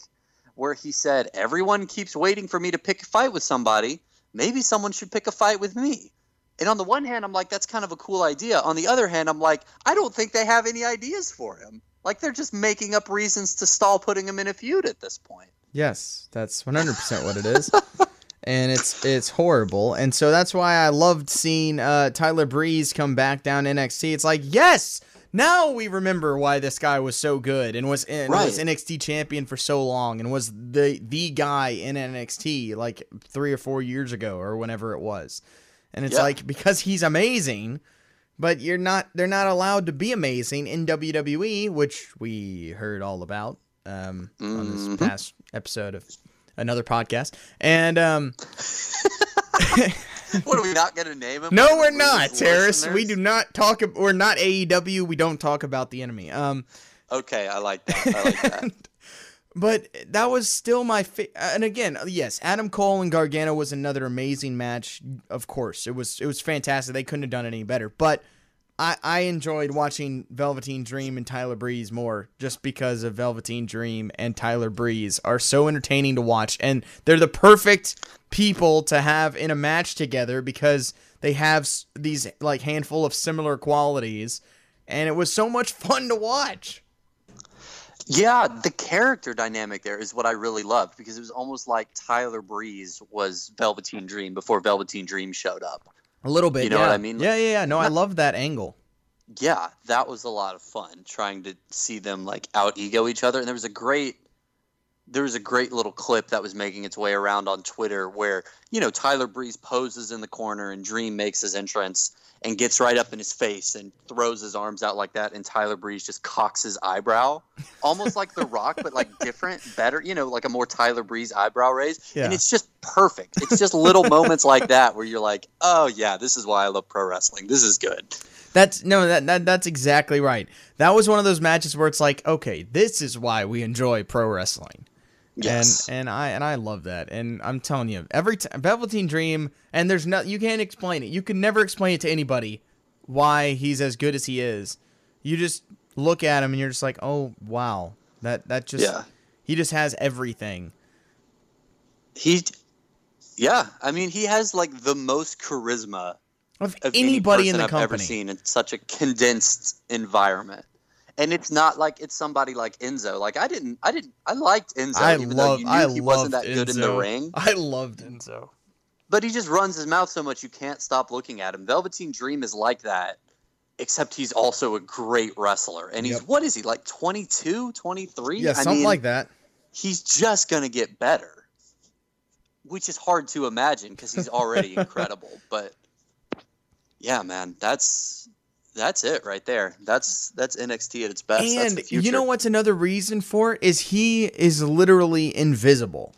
D: where he said, everyone keeps waiting for me to pick a fight with somebody. Maybe someone should pick a fight with me. And on the one hand, I'm like, that's kind of a cool idea. On the other hand, I'm like, I don't think they have any ideas for him. Like they're just making up reasons to stall putting him in a feud at this point.
B: Yes, that's 100% what it is. and it's it's horrible. And so that's why I loved seeing uh, Tyler Breeze come back down NXT. It's like, yes, now we remember why this guy was so good and was and was NXT champion for so long and was the the guy in NXT like 3 or 4 years ago or whenever it was. And it's
D: Yeah.
B: like because he's amazing, but you're not they're not allowed to be amazing in WWE, which we heard all about um, on this
D: Mhm.
B: past episode of another podcast. And um,
D: what are we not going to name him?
B: no, we're not, Terrace. We do not talk. We're not AEW. We don't talk about the enemy. Um,
D: Okay, I like that. I like that.
B: but that was still my fa- and again, yes, Adam Cole and Gargano was another amazing match. Of course, it was it was fantastic. They couldn't have done any better. But I I enjoyed watching Velveteen Dream and Tyler Breeze more just because of Velveteen Dream and Tyler Breeze are so entertaining to watch and they're the perfect people to have in a match together because they have these like handful of similar qualities and it was so much fun to watch.
D: Yeah, the character dynamic there is what I really loved because it was almost like Tyler Breeze was Velveteen Dream before Velveteen Dream showed up.
B: A little bit,
D: You know
B: yeah.
D: what I mean?
B: Yeah, yeah, yeah. No, I love that angle.
D: Yeah, that was a lot of fun trying to see them like out ego each other. And there was a great there was a great little clip that was making its way around on Twitter where, you know, Tyler Breeze poses in the corner and Dream makes his entrance and gets right up in his face and throws his arms out like that and Tyler Breeze just cocks his eyebrow. Almost like The Rock, but like different, better, you know, like a more Tyler Breeze eyebrow raise.
B: Yeah.
D: And it's just perfect. It's just little moments like that where you're like, Oh yeah, this is why I love pro wrestling. This is good.
B: That's no, that, that that's exactly right. That was one of those matches where it's like, okay, this is why we enjoy pro wrestling.
D: Yes.
B: And and I and I love that. And I'm telling you, every time Velveteen Dream, and there's no you can't explain it. You can never explain it to anybody why he's as good as he is. You just look at him and you're just like, oh wow, that that just
D: Yeah.
B: he just has everything.
D: He, yeah, I mean, he has like the most charisma
B: Of
D: of any
B: anybody in
D: person
B: the
D: I've
B: company.
D: ever seen in such a condensed environment. And it's not like it's somebody like Enzo. Like I didn't, I didn't, I liked Enzo,
B: I
D: even
B: love
D: though you knew
B: I
D: he wasn't that good in the ring.
B: I loved Enzo.
D: but he just runs his mouth so much you can't stop looking at him. Velveteen Dream is like that, except he's also a great wrestler. And he's
B: Yep.
D: what is he like 22, 23?
B: Yeah,
D: I
B: something
D: mean,
B: like that.
D: he's just going to get better, which is hard to imagine because he's already incredible. But yeah, man, that's that's it right there. That's that's NXT at its best. that's
B: And
D: the future.
B: you know what's another reason for it is he is literally invisible.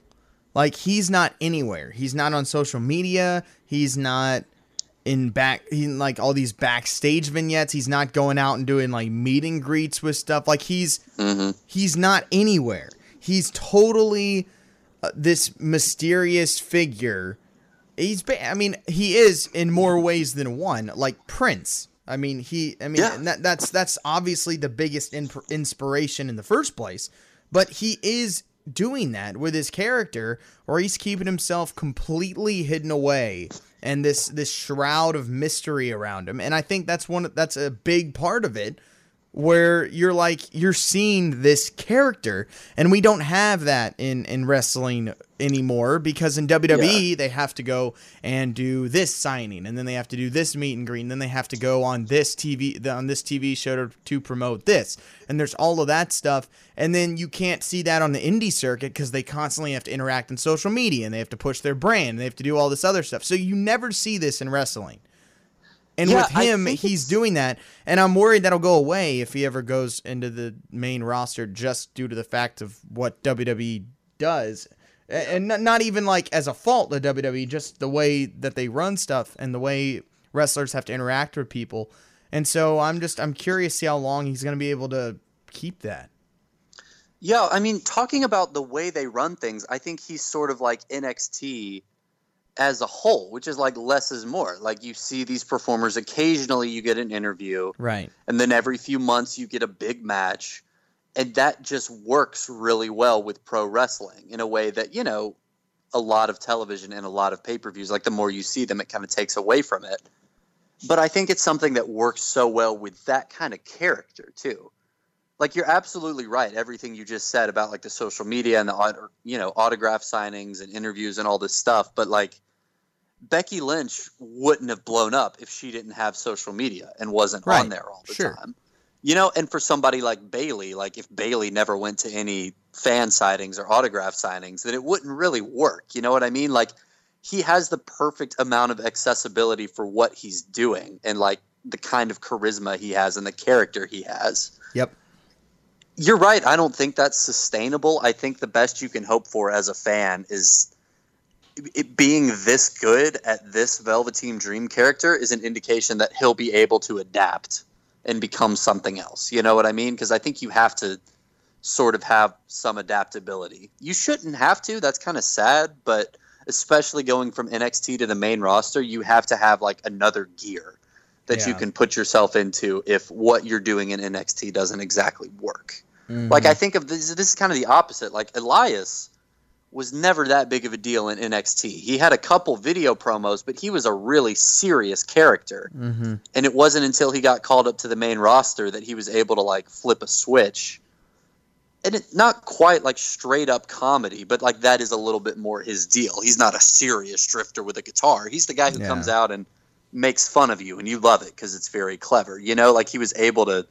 B: Like he's not anywhere. He's not on social media. He's not in back he like all these backstage vignettes. He's not going out and doing like meet and greets with stuff. Like he's
D: Mhm.
B: he's not anywhere. He's totally uh, this mysterious figure. He's ba- I mean, he is in more ways than one, like Prince. I mean, he I mean,
D: Yeah.
B: that, that's that's obviously the biggest in- inspiration in the first place, but he is doing that with his character or he's keeping himself completely hidden away and this this shroud of mystery around him. And I think that's one that's a big part of it where you're like you're seeing this character and we don't have that in in wrestling anymore because in WWE they have to go and do this signing and then they have to do this meet and greet and then they have to go on this TV on this TV show to, to promote this. And there's all of that stuff. And then you can't see that on the indie circuit because they constantly have to interact in social media and they have to push their brand and they have to do all this other stuff. So you never see this in wrestling and
D: Yeah,
B: with him, he's doing that, and I'm worried that'll go away if he ever goes into the main roster, just due to the fact of what WWE does, and not, not even like as a fault of WWE, just the way that they run stuff and the way wrestlers have to interact with people. And so I'm just I'm curious to see how long he's going to be able to keep that.
D: Yeah, I mean, talking about the way they run things, I think he's sort of like NXT as a whole, which is like less is more. Like you see these performers occasionally you get an interview
B: Right.
D: and then every few months you get a big match and that just works really well with pro wrestling in a way that, you know, a lot of television and a lot of pay-per-views like the more you see them it kind of takes away from it. But I think it's something that works so well with that kind of character too like you're absolutely right everything you just said about like the social media and the you know autograph signings and interviews and all this stuff but like becky lynch wouldn't have blown up if she didn't have social media and wasn't
B: Right.
D: on there all the
B: Sure.
D: time you know and for somebody like bayley like if bayley never went to any fan sightings or autograph signings then it wouldn't really work you know what i mean like he has the perfect amount of accessibility for what he's doing and like the kind of charisma he has and the character he has
B: Yep.
D: you're right. I don't think that's sustainable. I think the best you can hope for as a fan is it being this good at this Velveteen Dream character is an indication that he'll be able to adapt and become something else. You know what I mean? Because I think you have to sort of have some adaptability. You shouldn't have to. That's kind of sad, but especially going from NXT to the main roster, you have to have like another gear that you can put yourself into if what you're doing in NXT doesn't exactly work.
B: Mm-hmm.
D: Like I think of this. This is kind of the opposite. Like Elias was never that big of a deal in NXT. He had a couple video promos, but he was a really serious character.
B: Mm-hmm.
D: And it wasn't until he got called up to the main roster that he was able to like flip a switch. And it, not quite like straight up comedy, but like that is a little bit more his deal. He's not a serious drifter with a guitar. He's the guy who
B: Yeah.
D: comes out and makes fun of you and you love it because it's very clever. You know, like he was able to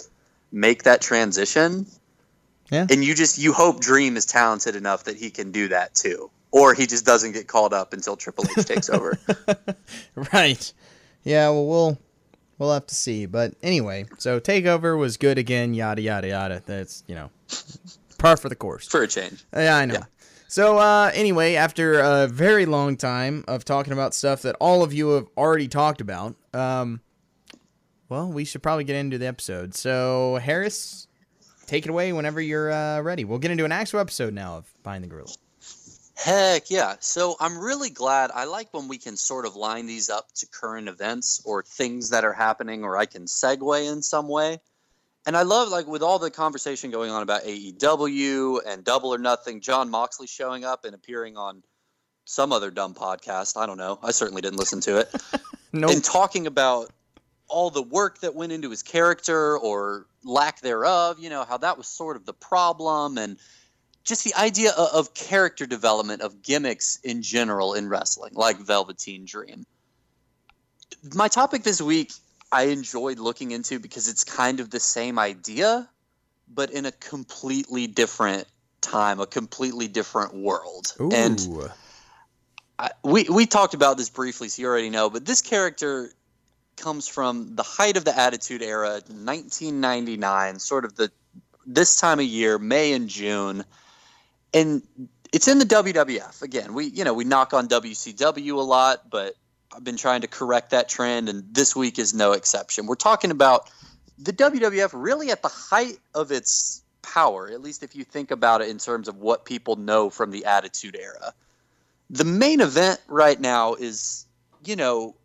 D: make that transition.
B: Yeah.
D: And you just you hope Dream is talented enough that he can do that too. Or he just doesn't get called up until Triple H takes over.
B: Right. Yeah, well we'll we'll have to see. But anyway, so takeover was good again, yada yada yada. That's you know par for the course.
D: For a change.
B: Yeah, I know.
D: Yeah.
B: So uh anyway, after a very long time of talking about stuff that all of you have already talked about, um well, we should probably get into the episode. So Harris, take it away whenever you're uh, ready. We'll get into an actual episode now of Behind the Gorilla.
D: Heck yeah. So I'm really glad. I like when we can sort of line these up to current events or things that are happening, or I can segue in some way. And I love, like, with all the conversation going on about AEW and Double or Nothing, Jon Moxley showing up and appearing on some other dumb podcast. I don't know. I certainly didn't listen to it.
B: Nope.
D: and talking about all the work that went into his character or lack thereof, you know, how that was sort of the problem. And just the idea of, of character development of gimmicks in general in wrestling, like Velveteen Dream. My topic this week, I enjoyed looking into because it's kind of the same idea, but in a completely different time, a completely different world.
B: Ooh.
D: And I, we we talked about this briefly, so you already know. But this character comes from the height of the Attitude Era, 1999, sort of the this time of year, May and June, and it's in the WWF. Again, we you know we knock on WCW a lot, but I've been trying to correct that trend, and this week is no exception. We're talking about the WWF really at the height of its power, at least if you think about it in terms of what people know from the Attitude Era the main event right now is, you know,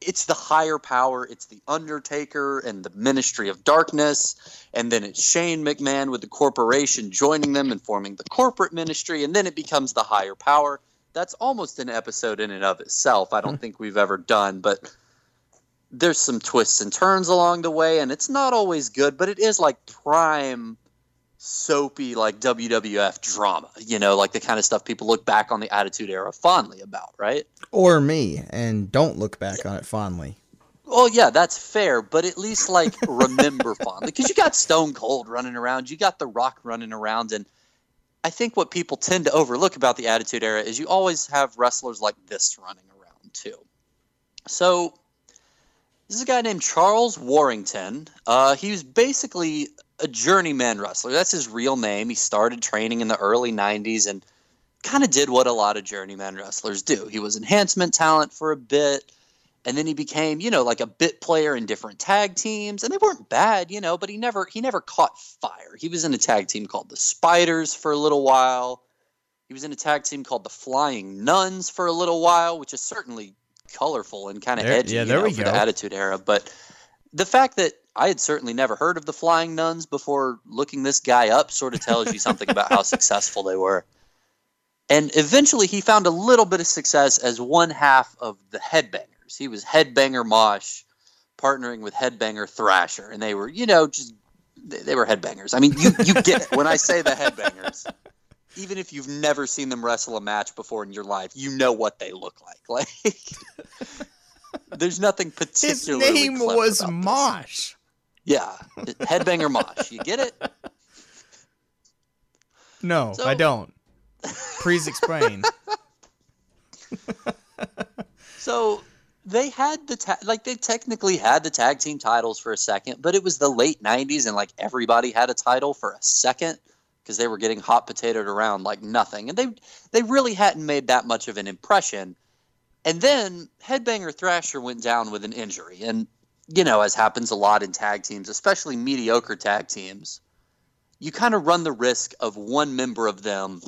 D: it's the higher power. It's the Undertaker and the Ministry of Darkness. And then it's Shane McMahon with the corporation joining them and forming the corporate ministry. And then it becomes the higher power. That's almost an episode in and of itself. I don't hmm. think we've ever done, but there's some twists and turns along the way. And it's not always good, but it is like prime soapy like WWF drama, you know, like the kind of stuff people look back on the Attitude Era fondly about, right?
B: Or me, and don't look back on it fondly.
D: Well, yeah, that's fair, but at least like remember fondly because you got Stone Cold running around, you got The Rock running around, and I think what people tend to overlook about the Attitude Era is you always have wrestlers like this running around too. So this is a guy named Charles Warrington. Uh, he was basically a journeyman wrestler. That's his real name. He started training in the early 90s and kind of did what a lot of journeyman wrestlers do. He was enhancement talent for a bit, and then he became, you know, like a bit player in different tag teams, and they weren't bad, you know, but he never he never caught fire. He was in a tag team called the Spiders for a little while. He was in a tag team called the Flying Nuns for a little while, which is certainly colorful and kind of edgy
B: yeah,
D: you
B: there
D: know,
B: we
D: for
B: go.
D: the Attitude Era. But the fact that I had certainly never heard of the Flying Nuns before looking this guy up sort of tells you something about how successful they were. And eventually he found a little bit of success as one half of the Headbangers. He was Headbanger Mosh partnering with Headbanger Thrasher. And they were, you know, just, they, they were Headbangers. I mean, you, you get it when I say the Headbangers. Even if you've never seen them wrestle a match before in your life, you know what they look like. Like, there's nothing particularly.
B: His
D: name
B: was. Mosh.
D: Yeah, Headbanger Mosh. You get it?
B: No,
D: So-
B: I don't. Please explain.
D: So they had the ta- like they technically had the tag team titles for a second, but it was the late '90s, and like everybody had a title for a second because they were getting hot potatoed around like nothing, and they they really hadn't made that much of an impression. And then Headbanger Thrasher went down with an injury, and you know, as happens a lot in tag teams, especially mediocre tag teams, you kind of run the risk of one member of them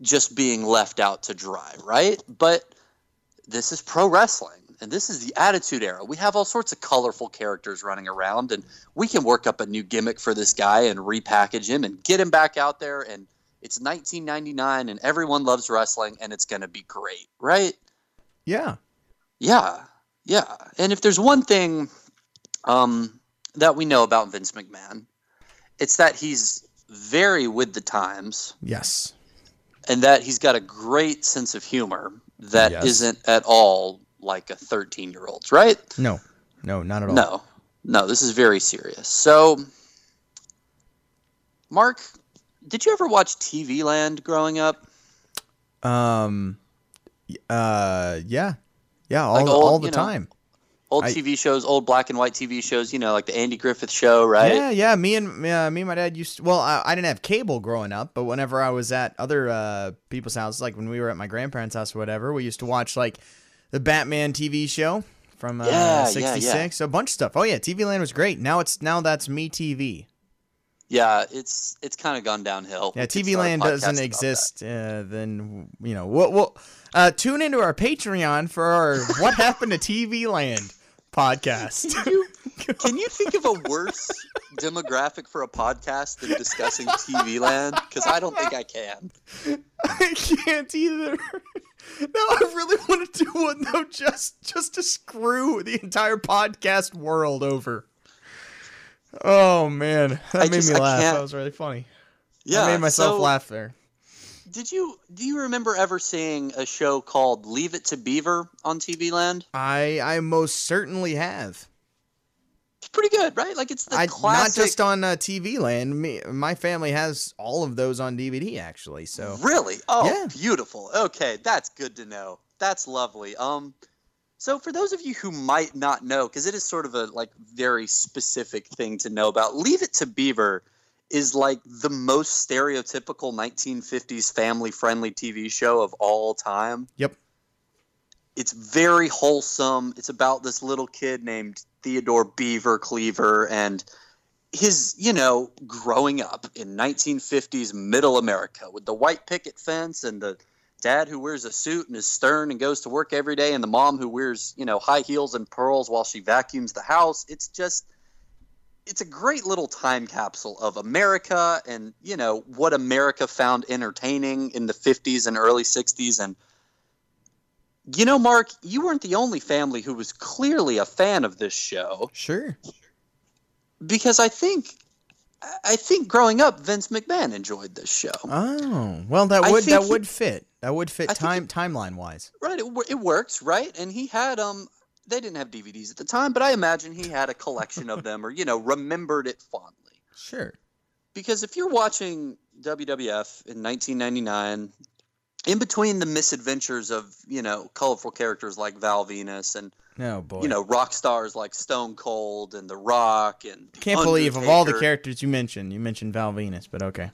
D: just being left out to dry, right? But this is pro wrestling and this is the attitude era we have all sorts of colorful characters running around and we can work up a new gimmick for this guy and repackage him and get him back out there and it's 1999 and everyone loves wrestling and it's going to be great right
B: Yeah.
D: yeah yeah and if there's one thing um, that we know about vince mcmahon it's that he's very with the times
B: Yes.
D: and that he's got a great sense of humor that
B: Yes.
D: not at all like a 13 year old's, right?
B: No. No, not at all.
D: No, no, this is very serious. So, Mark, did you ever watch TV Land growing up?
B: Um. Uh. Yeah. Yeah. All
D: Like
B: the,
D: old,
B: all the
D: you know,
B: time.
D: Old
B: I-
D: TV shows, old black and white TV shows, you know, like the Andy Griffith Show, right?
B: Yeah. Yeah. Me and uh, me and my dad used. To, well, I, I didn't have cable growing up, but whenever I was at other uh, people's houses, like when we were at my grandparents' house or whatever, we used to watch like the Batman TV show from uh,
D: Yeah, yeah, yeah.
B: '66. A bunch of stuff. Oh yeah, TV Land was great. Now it's now that's Me TV.
D: Yeah, it's it's kind of gone downhill.
B: Yeah, TV Land doesn't exist. Uh, then you know, we'll, we'll uh, tune into our Patreon for our "What Happened to TV Land" podcast.
D: Can you think of a worse demographic for a podcast than discussing TV Land? Because I don't think I can.
B: I can't either. No, I really want to do one though, just just to screw the entire podcast world over. Oh man, that
D: I
B: made
D: just-
B: me laugh. That was really funny.
D: Yeah,
B: I made myself
D: so-
B: laugh there.
D: Did you do you remember ever seeing a show called Leave It to Beaver on TV Land?
B: I I most certainly have.
D: It's pretty good, right? Like it's the
B: I
D: classic.
B: not just on uh, TV Land. Me, my family has all of those on DVD actually. So
D: Really? Oh,
B: Yeah.
D: beautiful. Okay, that's good to know. That's lovely. Um, so for those of you who might not know, because it is sort of a like very specific thing to know about, Leave It to Beaver is like the most stereotypical 1950s family-friendly TV show of all time.
B: Yep.
D: It's very wholesome. It's about this little kid named Theodore Beaver Cleaver and his, you know, growing up in 1950s middle America with the white picket fence and the dad who wears a suit and is stern and goes to work every day and the mom who wears, you know, high heels and pearls while she vacuums the house. It's just it's a great little time capsule of America and, you know, what America found entertaining in the 50s and early 60s and you know, Mark, you weren't the only family who was clearly a fan of this show
B: sure.
D: because I think I think growing up Vince McMahon enjoyed this show.
B: Oh well, that would that
D: he-
B: would fit. That would fit
D: I
B: time timeline wise.
D: Right, it, it works, right? And he had um they didn't have DVDs at the time, but I imagine he had a collection of them or you know, remembered it fondly.
B: Sure.
D: Because if you're watching WWF in 1999 in between the misadventures of, you know, colorful characters like Val Venis and
B: Oh boy.
D: you know, rock stars like Stone Cold and The Rock and
B: can't believe of all the characters you mentioned, you mentioned Val Venis, but okay.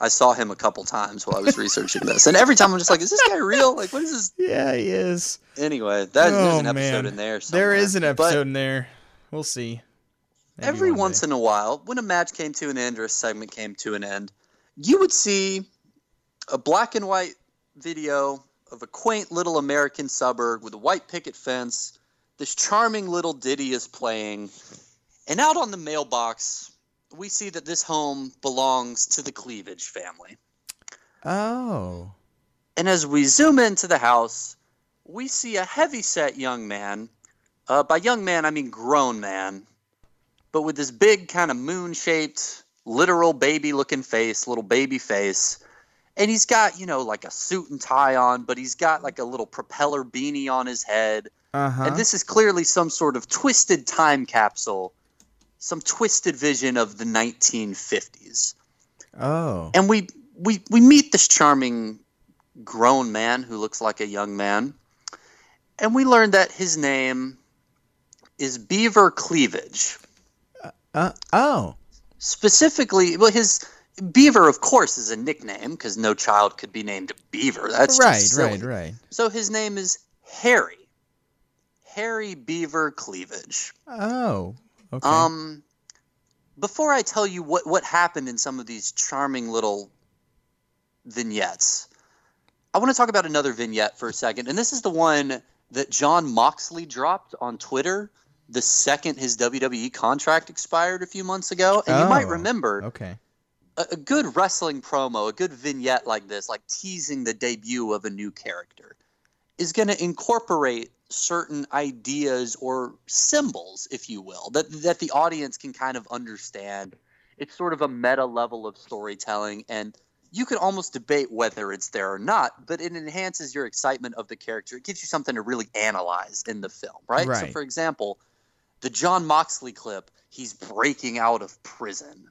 D: I saw him a couple times while I was researching this, and every time I'm just like, "Is this guy real? Like, what is this?"
B: Yeah, he is.
D: Anyway, that, there's
B: oh
D: an episode
B: man,
D: in there.
B: there
D: somewhere.
B: is an
D: But
B: episode in there. We'll see. Maybe
D: every
B: one
D: once in a while, when a match came to an end or a segment came to an end, you would see a black and white video of a quaint little American suburb with a white picket fence. This charming little ditty is playing, and out on the mailbox, we see that this home belongs to the Cleavage family.
B: Oh.
D: And as we zoom into the house, we see a heavy-set young man. Uh, by young man, I mean grown man, but with this big kind of moon-shaped, literal baby-looking face, little baby face. And he's got, you know, like a suit and tie on, but he's got like a little propeller beanie on his head.
B: Uh huh.
D: And this is clearly some sort of twisted time capsule, some twisted vision of the 1950s
B: oh.
D: and we we we meet this charming grown man who looks like a young man and we learn that his name is beaver cleavage
B: Uh, oh.
D: specifically well his beaver of course is a nickname because no child could be named beaver that's
B: right, right, right.
D: so his name is harry harry beaver cleavage
B: Oh. Okay.
D: Um, before I tell you what what happened in some of these charming little vignettes, I want to talk about another vignette for a second, and this is the one that Jon Moxley dropped on Twitter the second his WWE contract expired a few months ago, and you might
B: Oh,
D: remember
B: okay.
D: a, a good wrestling promo, a good vignette like this, like teasing the debut of a new character, is going to incorporate certain ideas or symbols, if you will, that that the audience can kind of understand. It's sort of a meta level of storytelling, and you can almost debate whether it's there or not, but it enhances your excitement of the character. It gives you something to really analyze in the film, right? So, for example, the Jon Moxley clip, he's breaking out of prison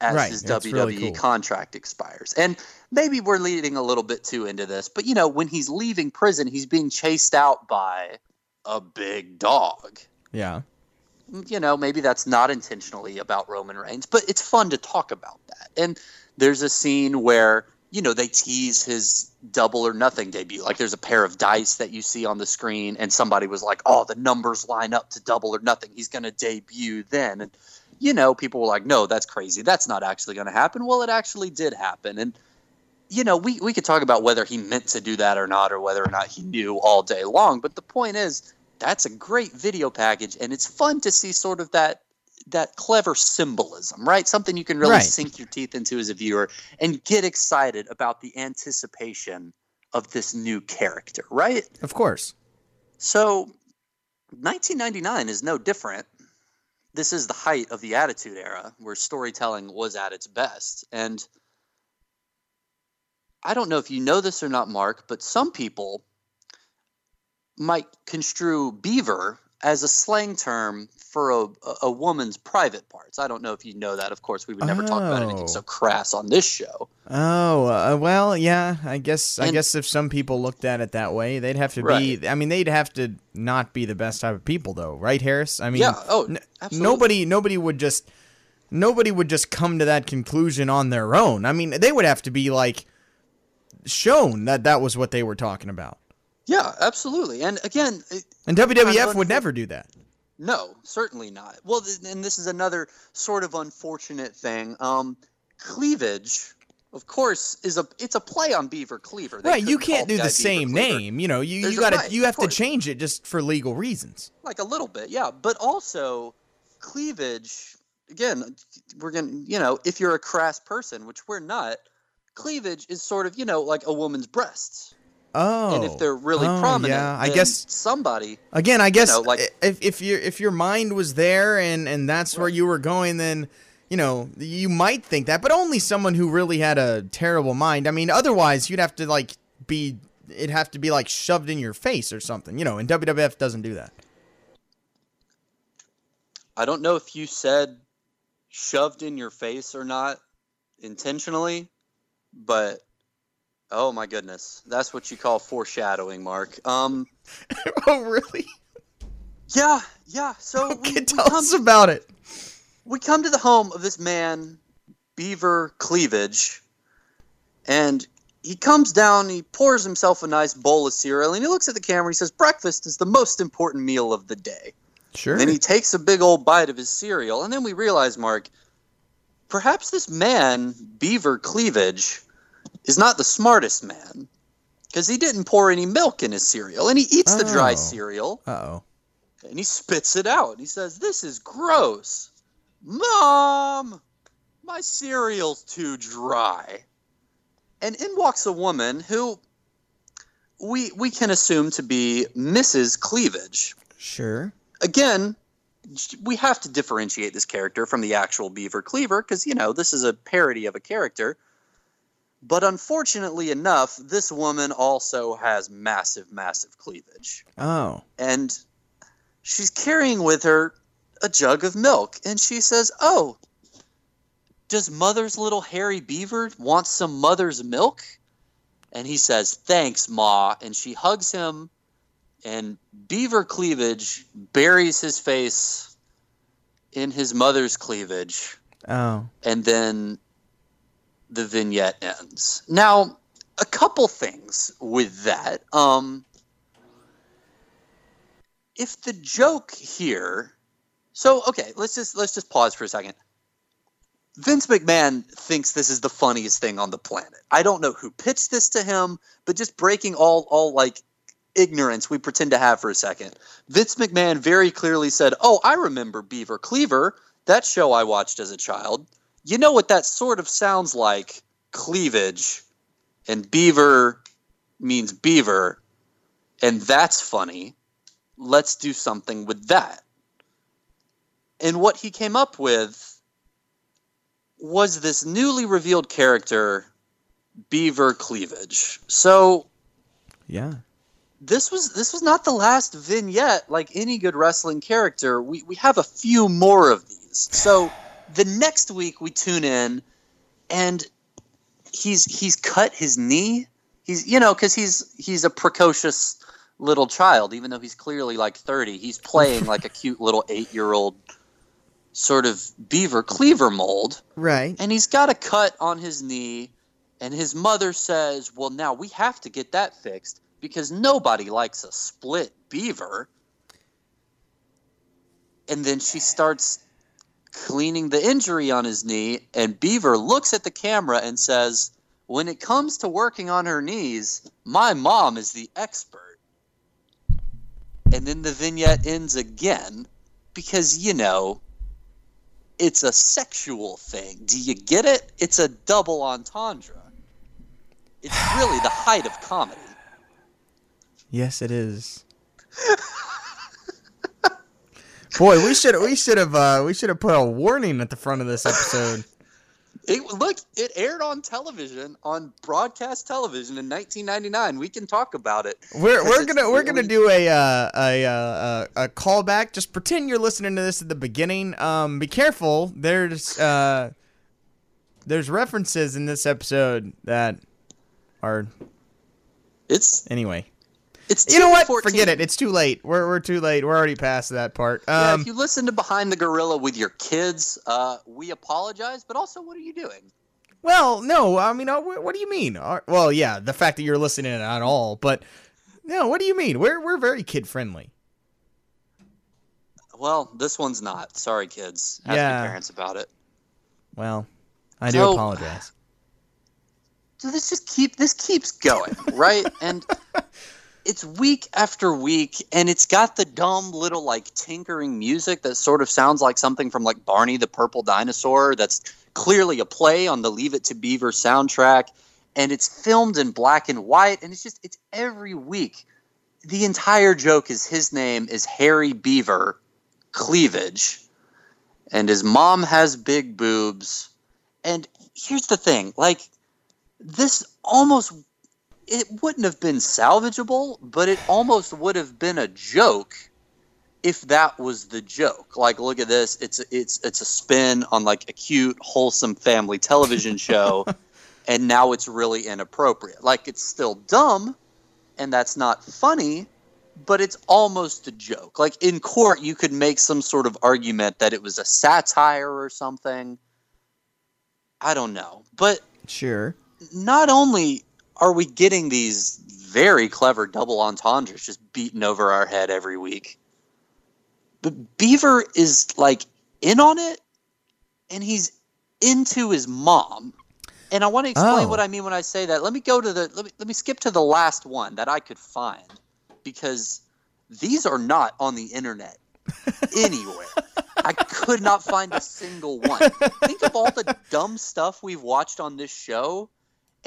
D: as
B: Right,
D: his
B: that's
D: WWE
B: really cool.
D: contract expires. And maybe we're leading a little bit too into this, but you know, when he's leaving prison, he's being chased out by a big dog.
B: Yeah.
D: You know, maybe that's not intentionally about Roman Reigns, but it's fun to talk about that. And there's a scene where, you know, they tease his double or nothing debut. Like there's a pair of dice that you see on the screen, and somebody was like, oh, the numbers line up to double or nothing. He's going to debut then. And, you know, people were like, no, that's crazy. That's not actually going to happen. Well, it actually did happen. And, you know, we, we could talk about whether he meant to do that or not, or whether or not he knew all day long. But the point is, that's a great video package, and it's fun to see sort of that that clever symbolism, right? Something you can really
B: Right.
D: sink your teeth into as a viewer and get excited about the anticipation of this new character, right?
B: Of course.
D: So, 1999 is no different. This is the height of the Attitude Era, where storytelling was at its best, and I don't know if you know this or not, Mark, but some people might construe beaver as a slang term for a, a woman's private parts. I don't know if you know that. Of course, we would never talk about anything
B: Oh.
D: so crass on this show.
B: Oh uh, well, yeah. I guess I guess if some people looked at it that way, they'd have to
D: Right.
B: be. I mean, they'd have to not be the best type of people, though, right, Harris? I mean,
D: yeah. Oh,
B: n-
D: absolutely.
B: nobody nobody would just nobody would just come to that conclusion on their own. I mean, they would have to be like shown that that was what they were talking about.
D: Yeah, absolutely. And again, it,
B: And WWF
D: Kind of
B: would never do that.
D: No, certainly not. Well, and this is another sort of unfortunate thing. Um, cleavage, of course, is a it's a play on Beaver Cleaver. They
B: right, you can't do the same
D: Cleaver.
B: name. You know, you,
D: There's
B: you got to
D: right,
B: you have to change it just for legal reasons.
D: like a little bit, yeah. But also, cleavage. Again, we're gonna, you know, if you're a crass person, which we're not, cleavage is sort of, you know, like a woman's breasts.
B: Oh.
D: and if they're really
B: oh,
D: prominent,
B: yeah, I guess
D: somebody.
B: Again, I guess
D: know, like-
B: if if your if your mind was there and and that's where you were going, then you know you might think that, but only someone who really had a terrible mind. I mean, otherwise you'd have to like be it'd have to be like shoved in your face or something, you know. And WWF doesn't do that.
D: I don't know if you said shoved in your face or not intentionally, but oh my goodness, that's what you call foreshadowing, Mark. Um,
B: oh, really?
D: yeah, yeah. So
B: Okay,
D: we
B: tell
D: come
B: us about it.
D: we come to the home of this man, Beaver Cleavage, and he comes down, he pours himself a nice bowl of cereal, and he looks at the camera he says, Breakfast is the most important meal of the day.
B: Sure.
D: And then he takes a big old bite of his cereal, and then we realize, Mark, perhaps this man, Beaver Cleavage, is not the smartest man. Because he didn't pour any milk in his cereal, and he eats the dry
B: Oh.
D: cereal,
B: Uh oh.
D: and he spits it out. And he says, This is gross. Mom, my cereal's too dry. And in walks a woman who we we can assume to be Mrs. Cleavage.
B: Sure.
D: Again, we have to differentiate this character from the actual Beaver Cleaver because you know this is a parody of a character. But unfortunately enough, this woman also has massive, massive cleavage
B: Oh.
D: and she's carrying with her a jug of milk and she says oh does mother's little hairy beaver want some mother's milk and he says thanks ma and she hugs him and beaver cleavage buries his face in his mother's cleavage
B: Oh.
D: and then the vignette ends. Now, a couple things with that. Um, if the joke here, so okay, let's just let's just pause for a second. Vince McMahon thinks this is the funniest thing on the planet. I don't know who pitched this to him, but just breaking all all like ignorance we pretend to have for a second. Vince McMahon very clearly said, "Oh, I remember Beaver Cleaver, that show I watched as a child. You know what that sort of sounds like? Cleavage, and beaver means beaver, and that's funny. Let's do something with that." And what he came up with was this newly revealed character, Beaver Cleavage. So
B: Yeah.
D: this was this was not the last vignette like any good wrestling character we we have a few more of these so the next week we tune in and he's he's cut his knee. He's you know because he's he's a precocious little child. Even though he's clearly like 30 he's playing like a cute little eight year old sort of beaver cleaver mold.
B: Right.
D: and he's got a cut on his knee. And his mother says well now we have to get that fixed because nobody likes a split beaver. And then she starts cleaning the injury on his knee and beaver looks at the camera and says when it comes to working on her knees my mom is the expert and then the vignette ends again because you know it's a sexual thing. Do you get it? It's a double entendre. It's really the height of comedy.
B: Yes, it is. Boy, we should we should have uh, we should have put a warning at the front of this episode.
D: It, look, it aired on television, on broadcast television in 1999. We can talk about it.
B: We're we're gonna we're gonna do a uh, a uh, a a callback. Just pretend you're listening to this at the beginning. Um, be careful. There's uh, there's references in this episode that are
D: It's
B: anyway.
D: It's
B: You know what?
D: 214.
B: Forget it. It's too late. We're we're too late. We're already past that part.
D: Yeah,
B: Um,
D: if you listen to Behind the Gorilla with your kids, uh, we apologize. But also, what are you doing?
B: well, no. I mean, uh, what do you mean? Uh, Well, yeah, the fact that you're listening at all, but no. What do you mean? We're we're very kid friendly.
D: Well, this one's not. Sorry, kids. Ask
B: Yeah.
D: your parents about it.
B: Well, I do
D: So-
B: apologize.
D: So this just keep this keeps going, right? and it's week after week, and it's got the dumb little like tinkering music that sort of sounds like something from like Barney the Purple Dinosaur. That's clearly a play on the Leave It to Beaver soundtrack, and it's filmed in black and white, and it's just it's every week. The entire joke is his name is Harry Beaver Cleavage, and his mom has big boobs. And here's the thing, like this almost it wouldn't have been salvageable, but it almost would have been a joke if that was the joke. Like, look at this. It's a, it's it's a spin on like a cute, wholesome family television show, and now it's really inappropriate. Like, it's still dumb, and that's not funny, but it's almost a joke. Like in court, you could make some sort of argument that it was a satire or something. I don't know, but
B: Sure.
D: not only are we getting these very clever double entendres just beaten over our head every week, but Beaver is like in on it and he's into his mom. And I want to explain
B: Oh.
D: what I mean when I say that. Let me go to the let me let me skip to the last one that I could find because these are not on the internet anywhere. I could not find a single one. Think of all the dumb stuff we've watched on this show,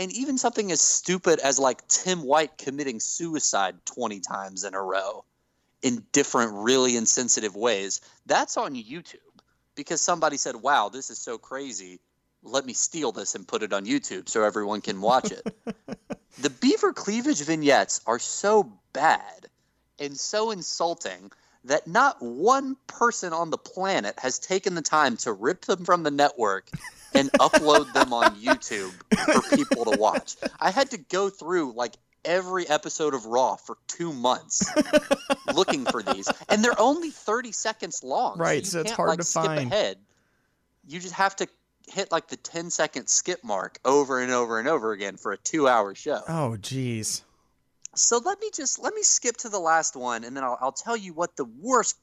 D: and even something as stupid as like Tim White committing suicide 20 times in a row in different, really insensitive ways. That's on YouTube because somebody said, Wow, this is so crazy. Let me steal this and put it on YouTube so everyone can watch it. the beaver cleavage vignettes are so bad and so insulting that not one person on the planet has taken the time to rip them from the network and upload them on YouTube for people to watch. I had to go through like every episode of Raw for two months looking for these, and they're only thirty seconds long.
B: Right,
D: you
B: so it's hard
D: like,
B: to
D: skip
B: find.
D: Ahead. You just have to hit like the 10 second skip mark over and over and over again for a two hour show.
B: Oh, jeez.
D: So let me just let me skip to the last one, and then I'll, I'll tell you what the worst,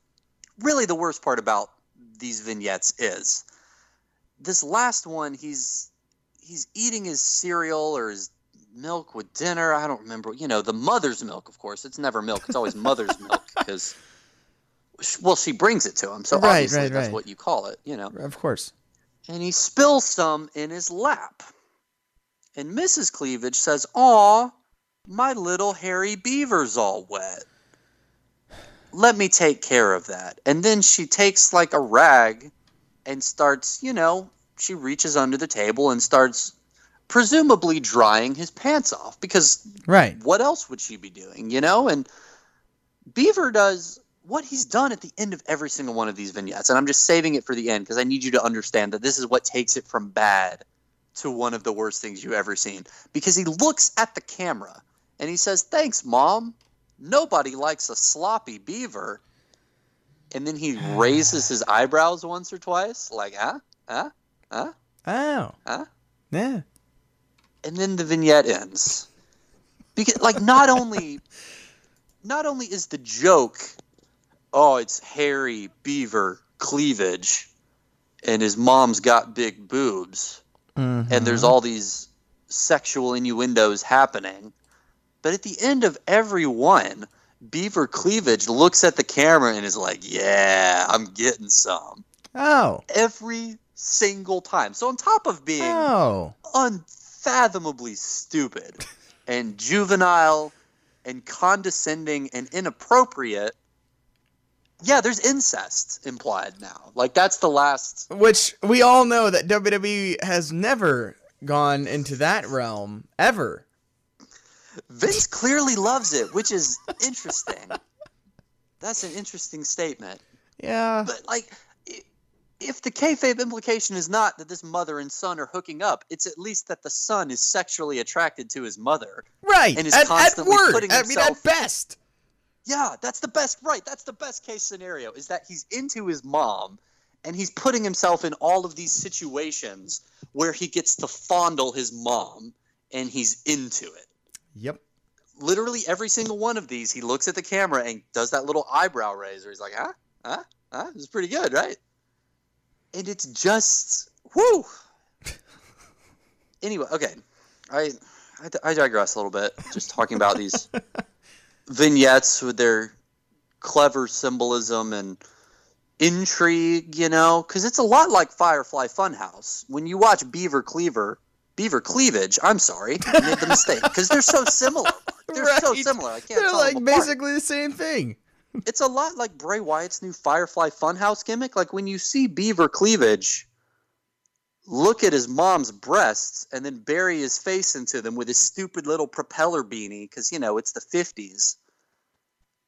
D: really the worst part about these vignettes is. This last one, he's he's eating his cereal or his milk with dinner. I don't remember. You know, the mother's milk, of course. It's never milk. It's always mother's milk because, well, she brings it to him, so
B: Right,
D: obviously
B: right,
D: that's
B: right.
D: what you call it. You know
B: Of course.
D: and he spills some in his lap. And Mrs. Cleavage says, Aw, my little hairy beaver's all wet. Let me take care of that. And then she takes like a rag and starts, you know, she reaches under the table and starts presumably drying his pants off because
B: Right.
D: what else would she be doing, you know? And Beaver does what he's done at the end of every single one of these vignettes. And I'm just saving it for the end because I need you to understand that this is what takes it from bad to one of the worst things you've ever seen. Because he looks at the camera and he says, Thanks, Mom. Nobody likes a sloppy beaver. And then he raises his eyebrows once or twice, like, huh? Huh? Huh?
B: Oh.
D: Huh?
B: Yeah.
D: and then the vignette ends because like not only not only is the joke oh it's hairy beaver cleavage and his mom's got big boobs and there's mm-hmm. all these sexual innuendos happening but at the end of every one beaver cleavage looks at the camera and is like yeah i'm getting some
B: Oh.
D: every single time so on top of being
B: Oh.
D: unfathomably stupid and juvenile and condescending and inappropriate, yeah, there's incest implied now. Like that's the last.
B: Which we all know that WWE has never gone into that realm ever.
D: Vince clearly loves it, which is interesting. That's an interesting statement.
B: Yeah.
D: But like, if the kayfabe implication is not that this mother and son are hooking up, it's at least that the son is sexually attracted to his mother.
B: Right.
D: and is
B: at, at
D: constantly
B: word.
D: putting
B: I mean, at best.
D: Yeah, that's the best. Right, that's the best case scenario. Is that he's into his mom, and he's putting himself in all of these situations where he gets to fondle his mom, and he's into it.
B: Yep.
D: literally every single one of these, he looks at the camera and does that little eyebrow raiser. He's like, huh? Huh? Huh? It's pretty good, right? And it's just, whoo. anyway, okay. I, I, I digress a little bit. Just talking about these vignettes with their clever symbolism and intrigue, you know, because it's a lot like Firefly Funhouse. When you watch Beaver Cleaver, Beaver Cleavage, I'm sorry, I made the mistake because they're so similar. They're so similar. I can't
B: They're
D: tell
B: like basically the same thing.
D: It's a lot like Bray Wyatt's new Firefly Funhouse gimmick. Like when you see Beaver Cleavage look at his mom's breasts and then bury his face into them with his stupid little propeller beanie because, you know, it's the 50s.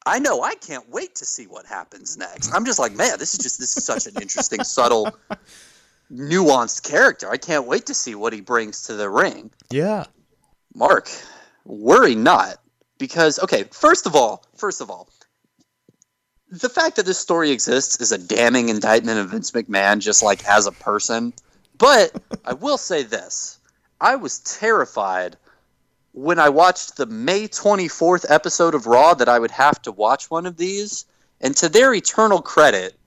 D: I know I can't wait to see what happens next. I'm just like, man, this is just this is such an interesting, subtle, nuanced character. I can't wait to see what he brings to the ring.
B: Yeah.
D: Mark, worry not. Because, okay, first of all, first of all, the fact that this story exists is a damning indictment of Vince McMahon, just like as a person. But I will say this I was terrified when I watched the May 24th episode of Raw that I would have to watch one of these. And to their eternal credit,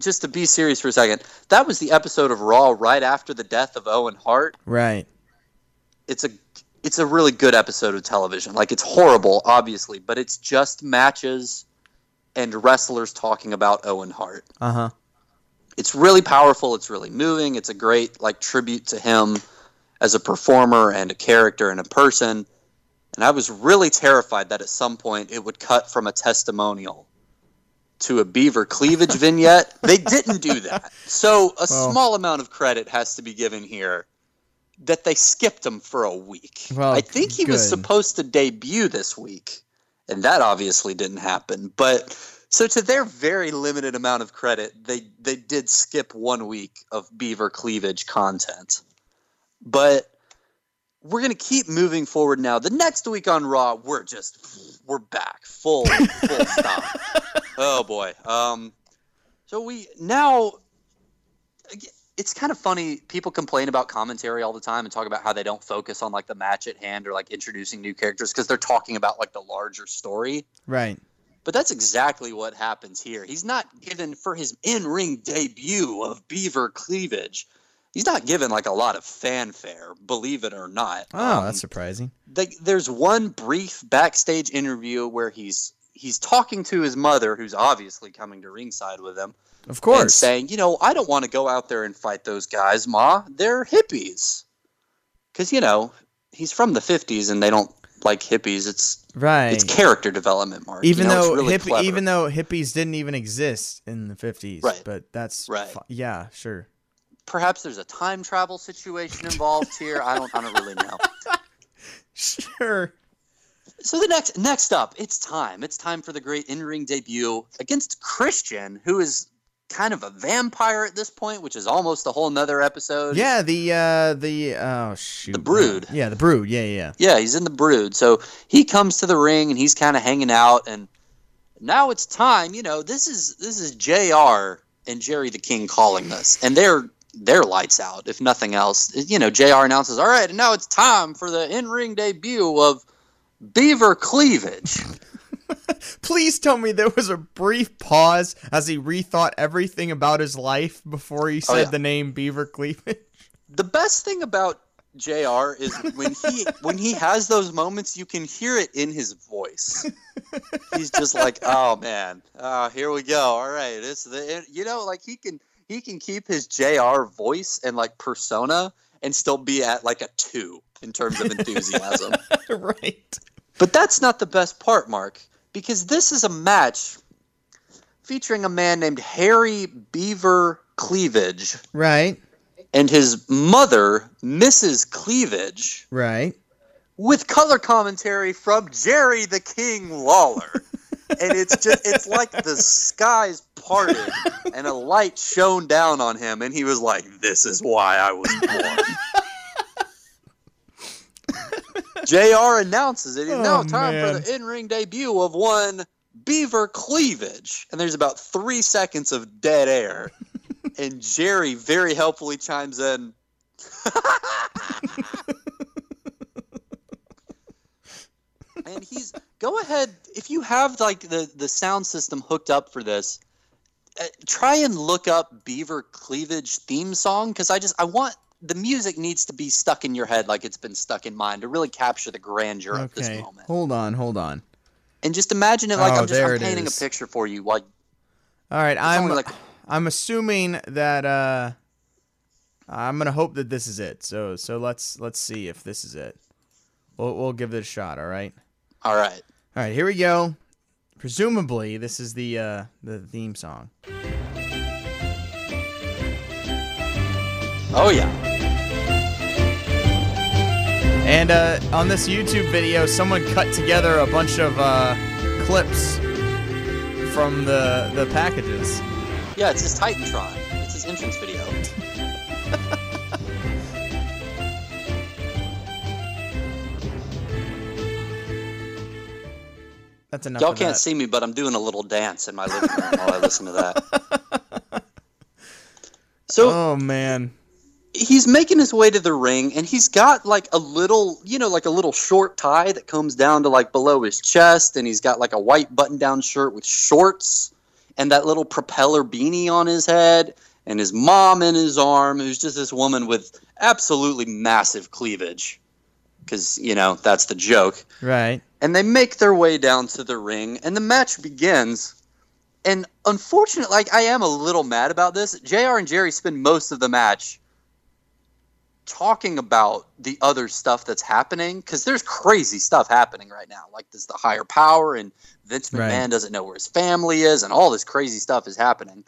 D: just to be serious for a second, that was the episode of Raw right after the death of Owen Hart
B: Right.
D: it's a it's a really good episode of television. Like it's horrible, obviously, but it's just matches and wrestlers talking about Owen Hart.
B: Uh huh.
D: It's really powerful. It's really moving. It's a great like tribute to him as a performer and a character and a person. And I was really terrified that at some point it would cut from a testimonial to a beaver cleavage vignette. They didn't do that. So a
B: Well-
D: small amount of credit has to be given here that they skipped him for a week.
B: Well,
D: I think he was supposed to debut this week, and that obviously didn't happen. But so to their very limited amount of credit, they they did skip one week of beaver cleavage content. But we're gonna keep moving forward now. The next week on Raw, we're just we're back full full stop. Oh boy. Um. So we now. It's kind of funny. People complain about commentary all the time and talk about how they don't focus on like the match at hand or like introducing new characters because they're talking about like the larger story.
B: Right.
D: But that's exactly what happens here. He's not given for his in-ring debut of Beaver Cleavage. He's not given like a lot of fanfare, believe it or not.
B: Oh,
D: Um,
B: that's surprising.
D: they, there's one brief backstage interview where he's he's talking to his mother, who's obviously coming to ringside with him,
B: Of
D: and
B: course.
D: saying, you know, I don't want to go out there and fight those guys, Ma. They're hippies. Because you know he's from the '50s, and they don't like hippies. It's
B: right.
D: it's character development, Mark.
B: even
D: you know,
B: though
D: really
B: hippie, even though hippies didn't even exist in the 50s.
D: Right.
B: But that's
D: Right.
B: fi- yeah, sure.
D: perhaps there's a time travel situation involved here. I don't I don't really know.
B: Sure.
D: So the next next up, it's time. It's time for the great in-ring debut against Christian, who is kind of a vampire at this point, which is almost a whole nother episode.
B: Yeah, the uh the oh shoot.
D: The Brood.
B: Yeah, the brood. Yeah, yeah.
D: Yeah, he's in the brood. So he comes to the ring and he's kind of hanging out and now it's time, you know, this is this is JR and Jerry the King calling this. And they're they're lights out, if nothing else. You know, JR announces, "All right, and now it's time for the in-ring debut of Beaver Cleavage."
B: Please tell me there was a brief pause as he rethought everything about his life before he said
D: Oh, yeah.
B: the name Beaver Cleavage.
D: the best thing about JR is when he when he has those moments you can hear it in his voice. He's just like, "Oh man. Uh, here we go. All right. It's the you know like he can he can keep his JR voice and like persona and still be at like a 2 in terms of enthusiasm.
B: right.
D: But that's not the best part, Mark, because this is a match featuring a man named Harry Beaver Cleavage
B: Right.
D: and his mother, Mrs. Cleavage,
B: Right.
D: with color commentary from Jerry the King Lawler. and it's just it's like the skies parted and a light shone down on him and he was like, This is why I was born. JR announces it. Now
B: Oh,
D: time
B: man.
D: for the in-ring debut of one Beaver Cleavage. And there's about three seconds of dead air. and Jerry very helpfully chimes in. and he's go ahead if you have like the the sound system hooked up for this uh, try and look up beaver cleavage theme song because i just i want the music needs to be stuck in your head like it's been stuck in mine to really capture the grandeur of this moment
B: Hold on. Hold on.
D: and just imagine it like
B: Oh,
D: i'm just I'm painting
B: is.
D: a picture for you like
B: All right. I'm
D: like-
B: I'm assuming that uh I'm gonna hope that this is it. So so let's let's see if this is it. We'll we'll give it a shot. All right.
D: all right
B: All right. Here we go. Presumably this is the uh the theme song.
D: oh yeah
B: And uh, on this YouTube video, someone cut together a bunch of uh, clips from the the packages.
D: yeah it's his titantron it's his entrance video
B: That's enough.
D: y'all can't see me but i'm doing a little dance in my living room while i listen to that so
B: Oh man.
D: He's making his way to the ring and he's got like a little you know like a little short tie that comes down to like below his chest and he's got like a white button down shirt with shorts and that little propeller beanie on his head and his mom in his arm who's just this woman with absolutely massive cleavage. Because you know that's the joke.
B: Right.
D: and they make their way down to the ring and the match begins. And unfortunately like i am a little mad about this. Jr and jerry spend most of the match talking about the other stuff that's happening because there's crazy stuff happening right now like there's the higher power and vince mcmahon
B: Right.
D: doesn't know where his family is and all this crazy stuff is happening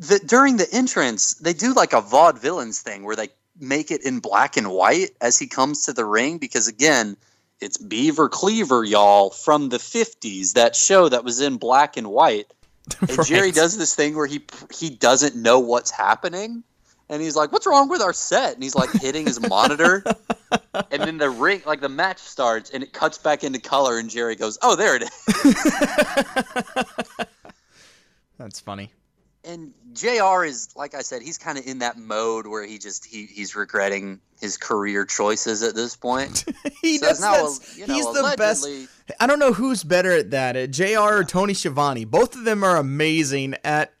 D: That during the entrance they do like a vaudevillains thing where they make it in black and white as he comes to the ring because again it's Beaver Cleaver, y'all, from the 50s, that show that was in black and white. And Jerry does this thing where he he doesn't know what's happening. And he's like, What's wrong with our set? And he's like hitting his monitor. And then the ring, like the match starts and it cuts back into color. And Jerry goes, Oh, there it is.
B: That's funny.
D: And JR is, like I said, he's kind of in that mode where he just he, he's regretting his career choices at this point.
B: he
D: So
B: does.
D: now, you know,
B: he's the best. I don't know who's better at that, uh, Jr. or Tony Schiavone. Both of them are amazing at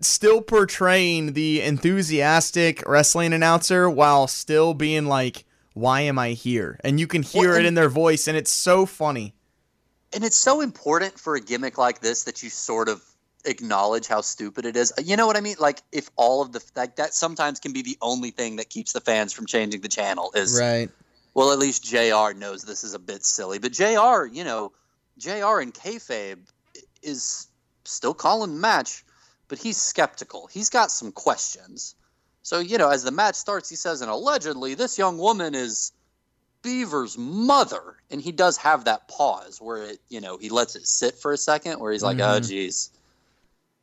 B: still portraying the enthusiastic wrestling announcer while still being like, "Why am I here?" And you can hear
D: Well,
B: it in their voice, and it's so funny.
D: and it's so important for a gimmick like this that you sort of acknowledge how stupid it is. You know what I mean? Like if all of the like that sometimes can be the only thing that keeps the fans from changing the channel is
B: Right.
D: well at least JR knows this is a bit silly. But JR, you know, JR in kayfabe is still calling the match, but he's skeptical. He's got some questions. So, you know, as the match starts, he says, and allegedly this young woman is Beaver's mother. And he does have that pause where it, you know, he lets it sit for a second where he's like, oh,
B: Mhm.
D: geez,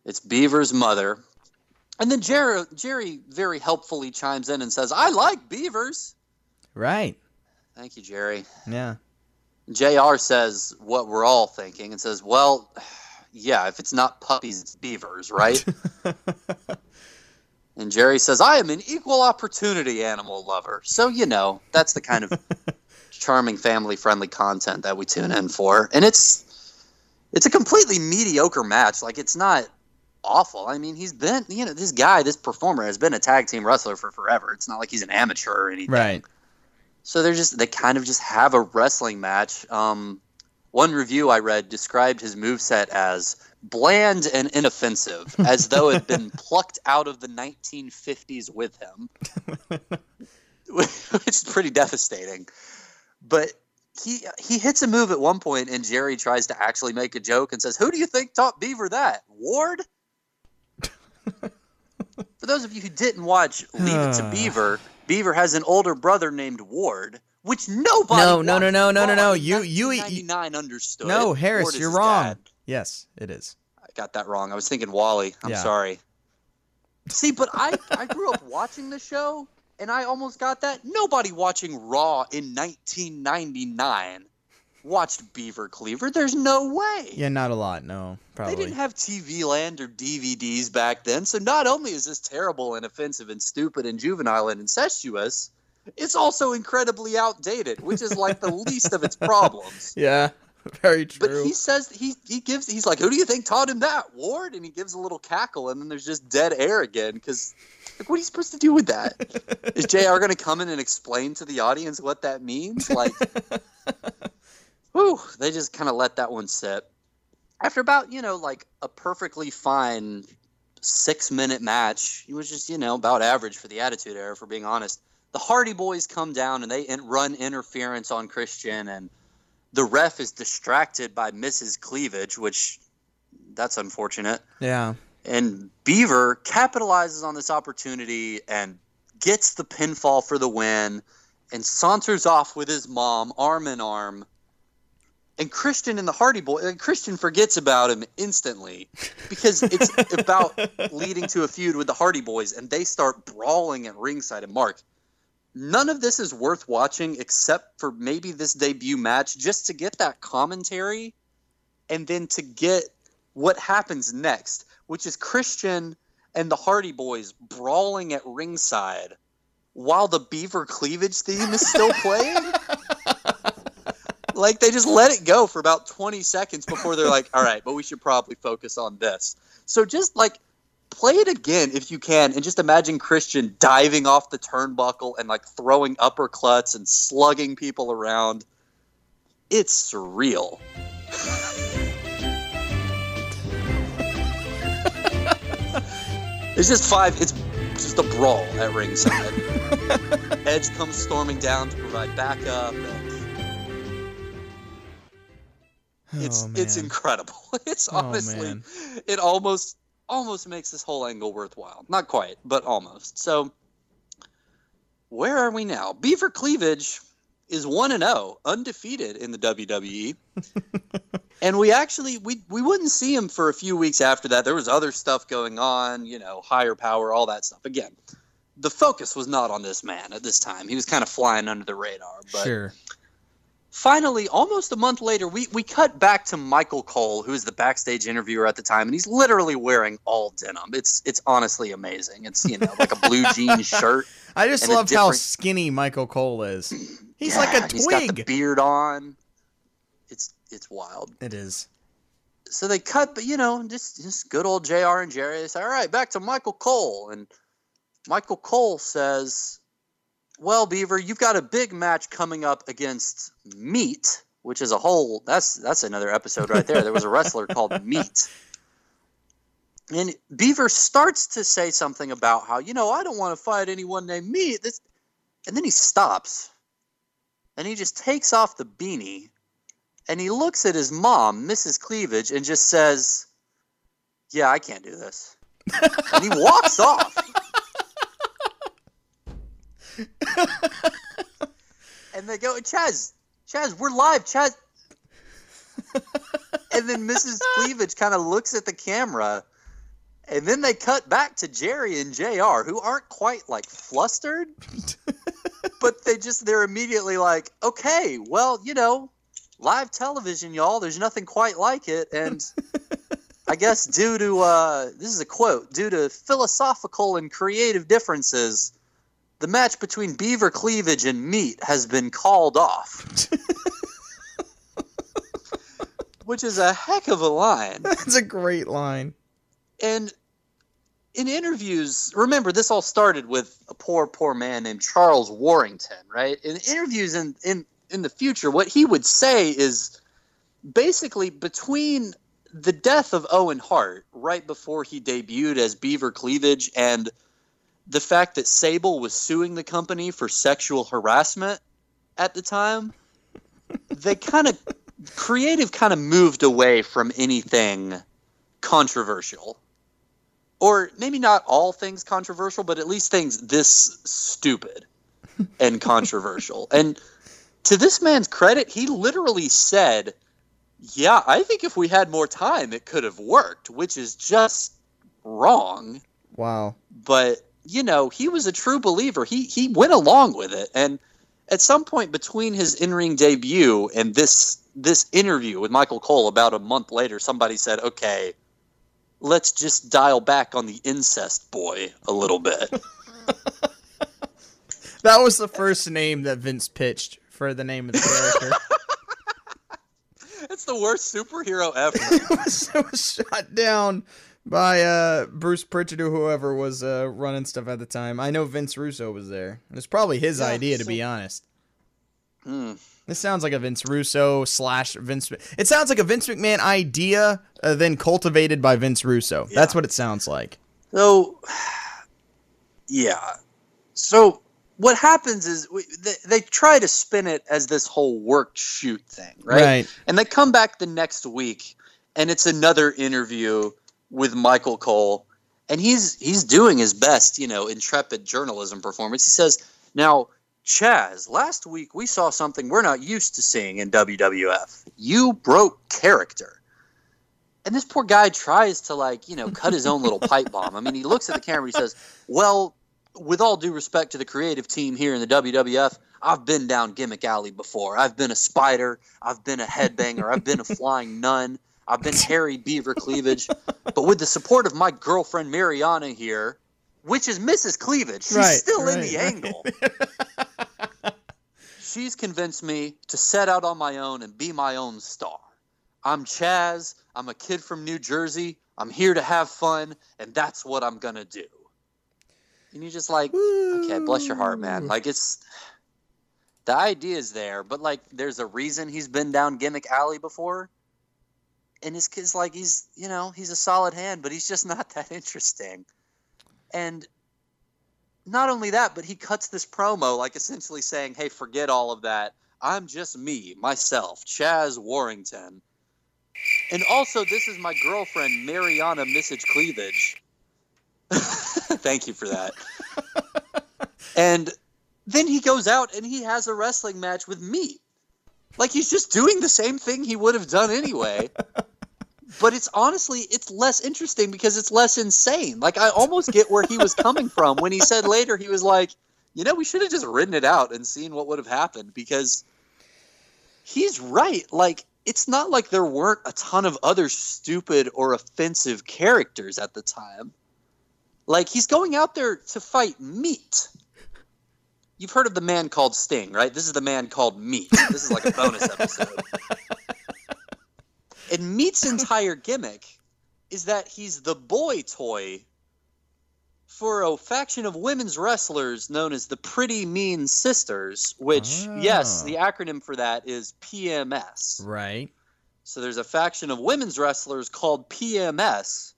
D: it's Beaver's mother. And then Jerry, Jerry very helpfully chimes in and says, I like beavers.
B: Right.
D: Thank you, Jerry.
B: Yeah.
D: JR says what we're all thinking and says, well, yeah, if it's not puppies, it's beavers, right? and Jerry says, I am an equal opportunity animal lover. So, you know, that's the kind of charming family friendly content that we tune in for. And it's it's a completely mediocre match. Like it's not awful. I mean, he's been, you know, this guy, this performer has been a tag team wrestler for forever. It's not like he's an amateur or anything.
B: Right.
D: So they're just they kind of just have a wrestling match. Um, one review I read described his moveset as bland and inoffensive, as though it had been plucked out of the 1950s with him, which is pretty devastating. But he he hits a move at one point, and Jerry tries to actually make a joke and says, "Who do you think taught Beaver that? Ward?" For those of you who didn't watch Leave It to Beaver, Beaver has an older brother named Ward, which nobody.
B: No, no, no, no, no, no, no. You- you- you-
D: 1999 understood.
B: No, Harris, you're wrong.
D: dad.
B: Yes, it is.
D: I got that wrong. I was thinking Wally. I'm
B: Yeah.
D: sorry. See, but I I grew up watching the show, and I almost got that. Nobody watching Raw in 1999 watched Beaver Cleaver. There's no way.
B: Yeah, not a lot. No, probably.
D: They didn't have TV Land or DVDs back then, so not only is this terrible and offensive and stupid and juvenile and incestuous, it's also incredibly outdated, which is like the least of its problems.
B: yeah, very true.
D: But he says he he gives he's like, who do you think taught him that, Ward? And he gives a little cackle, and then there's just dead air again because. Like, what are you supposed to do with that? Is JR going to come in and explain to the audience what that means? Like, whew, they just kind of let that one sit. After about, you know, like a perfectly fine six minute match, it was just, you know, about average for the Attitude Era, for being honest. The Hardy Boys come down and they run interference on Christian, and the ref is distracted by Mrs. Cleavage, which that's unfortunate.
B: yeah,
D: And Beaver capitalizes on this opportunity and gets the pinfall for the win and saunters off with his mom, arm in arm. And Christian and the Hardy Boy, and Christian forgets about him instantly because it's about leading to a feud with the Hardy Boys, and they start brawling at ringside. And Mark, none of this is worth watching except for maybe this debut match, just to get that commentary, and then to get what happens next, which is Christian and the Hardy Boys brawling at ringside while the Beaver Cleavage theme is still playing. like they just let it go for about 20 seconds before they're like, all right, but we should probably focus on this. So just like play it again if you can and just imagine Christian diving off the turnbuckle and like throwing uppercuts and slugging people around. It's surreal. It's just five. It's just a brawl at ringside. Edge comes storming down to provide backup. And it's
B: oh,
D: it's incredible. It's
B: Oh,
D: honestly,
B: man.
D: it almost almost makes this whole angle worthwhile. Not quite, but almost. So, where are we now? Beaver Cleavage is one and zero, undefeated in the WWE. and we actually we we wouldn't see him for a few weeks after that. There was other stuff going on, you know, higher power, all that stuff. Again, the focus was not on this man at this time. He was kind of flying under the radar. But
B: sure.
D: Finally, almost a month later, we, we cut back to Michael Cole, who is the backstage interviewer at the time, and he's literally wearing all denim. It's it's honestly amazing. It's you know like a blue jean shirt.
B: I just
D: and a
B: love how skinny Michael Cole is. He's
D: Yeah,
B: like a twig.
D: He's got the beard on. It's it's wild.
B: It is.
D: So they cut, but you know, just just good old Jr. and Jerry. They say, "All right, back to Michael Cole," and Michael Cole says, "Well, Beaver, you've got a big match coming up against Meat, which is a whole that's that's another episode right there. There was a wrestler called Meat." And Beaver starts to say something about how, you know, I don't want to fight anyone named Meat. This, and then he stops. And he just takes off the beanie and he looks at his mom, Mrs. Cleavage, and just says, Yeah, I can't do this. and he walks off. And they go, Chaz, Chaz, we're live, Chaz. and then Mrs. Cleavage kind of looks at the camera, and then they cut back to Jerry and JR, who aren't quite like flustered, but they just, they're immediately like, okay, well, you know, live television, y'all. There's nothing quite like it, and I guess due to uh, this is a quote, due to philosophical and creative differences, the match between Beaver Cleavage and Meat has been called off. Which is a heck of a line.
B: That's a great line.
D: And in interviews, remember this all started with a poor, poor man named Charles Warrington, right? In interviews in in in the future, what he would say is basically between the death of Owen Hart right before he debuted as Beaver Cleavage and the fact that Sable was suing the company for sexual harassment at the time, they kind of creative kind of moved away from anything controversial. Or maybe not all things controversial but at least things this stupid and controversial. And to this man's credit he literally said yeah i think if we had more time it could have worked which is just wrong.
B: Wow.
D: but you know he was a true believer. He he went along with it. And at some point between his in-ring debut and this this interview with Michael Cole about a month later somebody said okay let's just dial back on the incest boy a little bit.
B: That was the first name that Vince pitched for the name of the character.
D: it's the worst superhero ever.
B: It, was, it was shot down by uh, Bruce Prichard or whoever was uh, running stuff at the time. I know Vince Russo was there. It was probably his
D: Yeah,
B: idea, to be honest.
D: Hmm.
B: This sounds like a Vince Russo slash Vince. It sounds like a Vince McMahon idea, uh, then cultivated by Vince Russo. That's what it sounds like.
D: So, yeah. So what happens is we, they, they try to spin it as this whole work shoot thing, right?
B: Right.
D: And they come back the next week, and it's another interview with Michael Cole, and he's he's doing his best, you know, intrepid journalism performance. He says, "Now, Chaz, last week we saw something we're not used to seeing in WWF. You broke character." And this poor guy tries to like, you know, cut his own little pipe bomb. I mean, he looks at the camera and he says, "Well, with all due respect to the creative team here in the WWF, I've been down gimmick alley before. I've been a spider, I've been a headbanger, I've been a flying nun, I've been hairy beaver cleavage. But with the support of my girlfriend Mariana here, which is Mrs. Cleavage, she's
B: Right,
D: still in the
B: right.
D: angle. She's convinced me to set out on my own and be my own star. I'm Chaz. I'm a kid from New Jersey. I'm here to have fun, and that's what I'm gonna do. And you're just like, okay, bless your heart, man. Like it's the idea is there, but like there's a reason he's been down gimmick alley before. And his kid's like he's you know, he's a solid hand, but he's just not that interesting. And not only that, but he cuts this promo like essentially saying, Hey, forget all of that. I'm just me, myself, Chaz Warrington. And also, this is my girlfriend, Mariana Message Cleavage. Thank you for that. and then he goes out and he has a wrestling match with me. Like he's just doing the same thing he would have done anyway. But it's honestly it's less interesting because it's less insane. Like I almost get where he was coming from when he said later he was like, "You know, we should have just written it out and seen what would have happened because he's right. Like it's not like there weren't a ton of other stupid or offensive characters at the time. Like he's going out there to fight meat. You've heard of the man called Sting, right? This is the man called Meat. This is like a bonus episode. And Meat's entire gimmick is that he's the boy toy for a faction of women's wrestlers known as the Pretty Mean Sisters, which, yes,
B: Ah.
D: the acronym for that is PMS.
B: Right.
D: So there's a faction of women's wrestlers called PMS.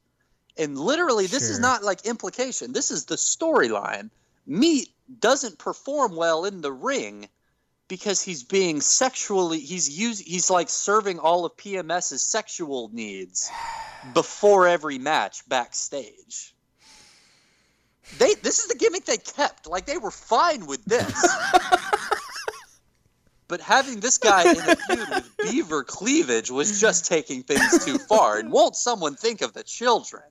D: And literally, this is not like implication. This is the storyline. Meat doesn't perform well in the ring because he's being sexually he's use he's like serving all of PMS's sexual needs before every match backstage. They this is the gimmick they kept. Like they were fine with this. But having this guy in a feud with Beaver Cleavage was just taking things too far. And won't someone think of the children?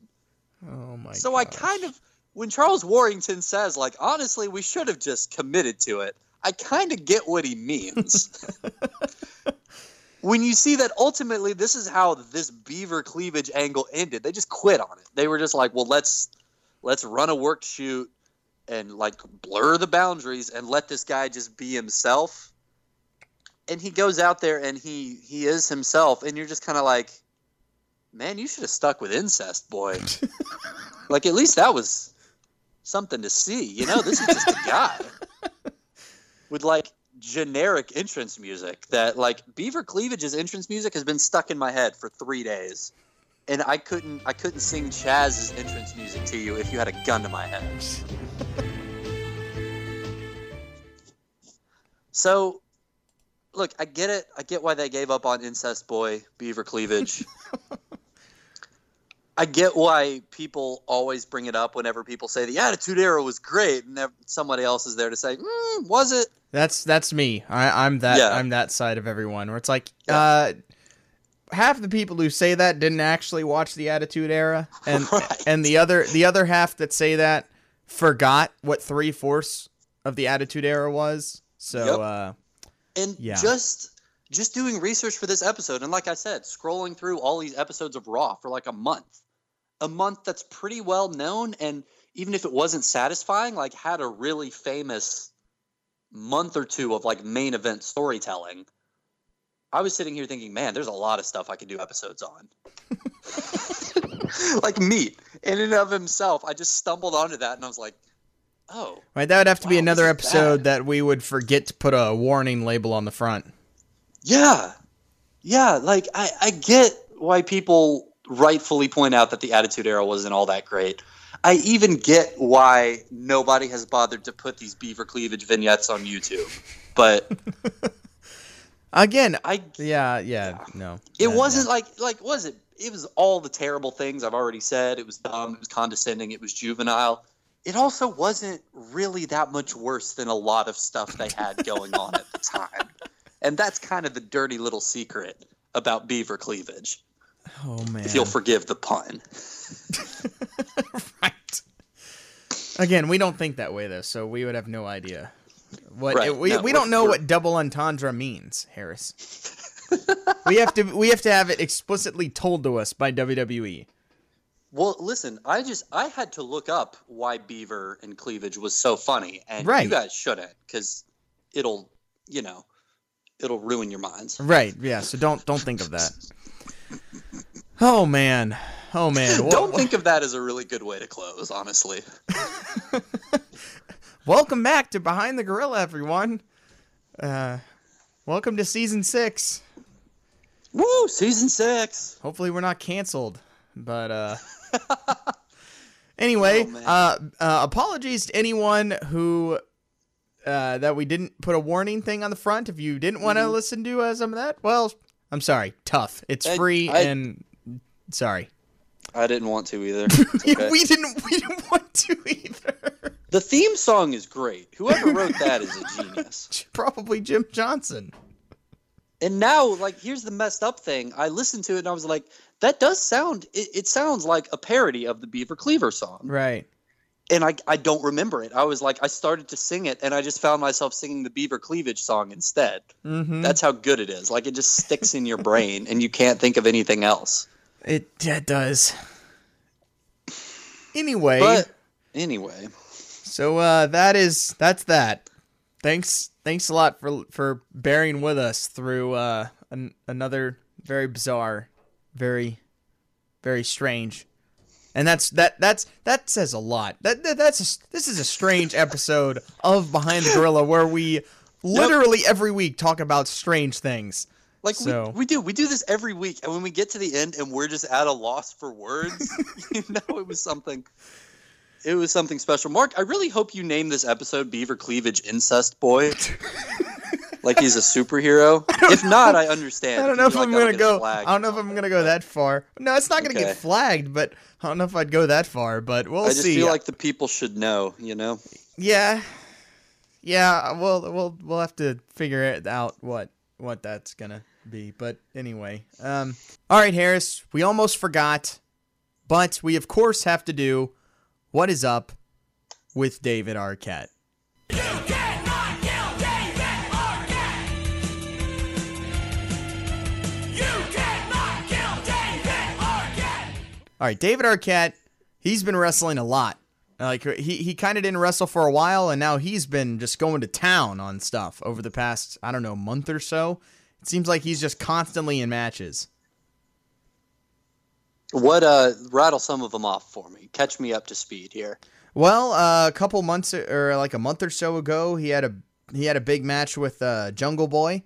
B: Oh my.
D: so I kind of, when Charles Warrington says, like, honestly, we should have just committed to it, I kind of get what he means. when you see that ultimately this is how this Beaver Cleavage angle ended, they just quit on it. They were just like, well, let's let's run a work shoot and like blur the boundaries and let this guy just be himself. And he goes out there and he he is himself, and you're just kind of like, man, you should have stuck with incest, boy. like at least that was something to see. You know, this is just a guy with like generic entrance music that like Beaver Cleavage's entrance music has been stuck in my head for three days. And I couldn't I couldn't sing Chaz's entrance music to you if you had a gun to my head. So look, I get it. I get why they gave up on incest boy beaver cleavage. I get why people always bring it up whenever people say the Attitude Era was great, and then somebody else is there to say, mm, "Was it?"
B: That's that's me. I, I'm that
D: Yeah.
B: I'm that side of everyone where it's like uh half the people who say that didn't actually watch the Attitude Era, and
D: Right.
B: and the other the other half that say that forgot what three fourths of the Attitude Era was. So
D: Yep.
B: uh
D: And
B: Yeah.
D: just just doing research for this episode, and like I said, scrolling through all these episodes of Raw for like a month, a month that's pretty well known, and even if it wasn't satisfying, like had a really famous month or two of like main event storytelling. I was sitting here thinking, man, there's a lot of stuff I could do episodes on. like meat in and of himself. I just stumbled onto that and I was like, oh,
B: right, that would have to be another episode
D: bad.
B: that we would forget to put a warning label on the front.
D: Yeah. Yeah, like I, I get why people rightfully point out that the Attitude Era wasn't all that great. I even get why nobody has bothered to put these beaver cleavage vignettes on YouTube. But
B: Again,
D: I
B: yeah, yeah, no.
D: it
B: Yeah,
D: wasn't like like was it it was all the terrible things I've already said. It was dumb, it was condescending, it was juvenile. It also wasn't really that much worse than a lot of stuff they had going on at the time. And that's kind of the dirty little secret about beaver cleavage.
B: Oh man.
D: if you'll forgive the pun.
B: right. Again, we don't think that way though, so we would have no idea. What
D: Right,
B: we
D: no,
B: we don't know what double entendre means, Harris. we have to we have to have it explicitly told to us by. WWE.
D: Well, listen, I just I had to look up why beaver and cleavage was so funny, and
B: Right.
D: you guys shouldn't because it'll you know it'll ruin your minds.
B: Right. Yeah. So don't don't think of that. Oh man. Oh man.
D: Don't think of that as a really good way to close, honestly.
B: welcome back to Behind the Gorilla, everyone. Uh, welcome to season six.
D: Woo! Season six.
B: Hopefully we're not canceled. But uh anyway,
D: Oh,
B: uh, uh apologies to anyone who uh that we didn't put a warning thing on the front. If you didn't want to
D: Mhm.
B: listen to uh, some of that, well, I'm sorry. Tough. It's
D: I-
B: free
D: I-
B: and sorry.
D: I didn't want to either. Okay.
B: we didn't we didn't want to either.
D: the theme song is great. Whoever wrote that is a genius.
B: Probably Jim Johnston.
D: And now, like, here's the messed up thing. I listened to it and I was like, that does sound. It, it sounds like a parody of the Beaver Cleaver song.
B: Right.
D: and I, I don't remember it. I was like, I started to sing it, and I just found myself singing the Beaver Cleavage song instead.
B: Mm-hmm.
D: That's how good it is. Like it just sticks in your brain, and you can't think of anything else.
B: It yeah, it does. Anyway,
D: But anyway,
B: so uh that is that's that. Thanks thanks a lot for for bearing with us through uh an, another very bizarre, very very strange. And that's that that's that says a lot. That, that that's a, this is a strange episode of Behind the Gorilla where we literally every week talk about strange things.
D: Like
B: So-
D: we, we do we do this every week, and when we get to the end and we're just at a loss for words, you know, it was something. It was something special. Mark, I really hope you name this episode Beaver Cleavage Incest Boy. like he's a superhero. If not, I understand.
B: I don't know if
D: feel
B: I'm gonna go. I don't know if I'm gonna go that far. No, it's not gonna
D: Okay.
B: get flagged, but I don't know if I'd go that far. But we'll see.
D: I just
B: see.
D: feel like the people should know, you know?
B: yeah, yeah. We'll we'll we'll have to figure it out what what that's gonna be. But anyway, um, all right, Harris. We almost forgot, but we of course have to do what is up with David Arquette. All right, David Arquette, he's been wrestling a lot. Like he he kind of didn't wrestle for a while, and now he's been just going to town on stuff over the past I don't know month or so. It seems like he's just constantly in matches.
D: What uh rattle some of them off for me. Catch me up to speed here.
B: Well, uh, a couple months or like a month or so ago, he had a he had a big match with uh, Jungle Boy,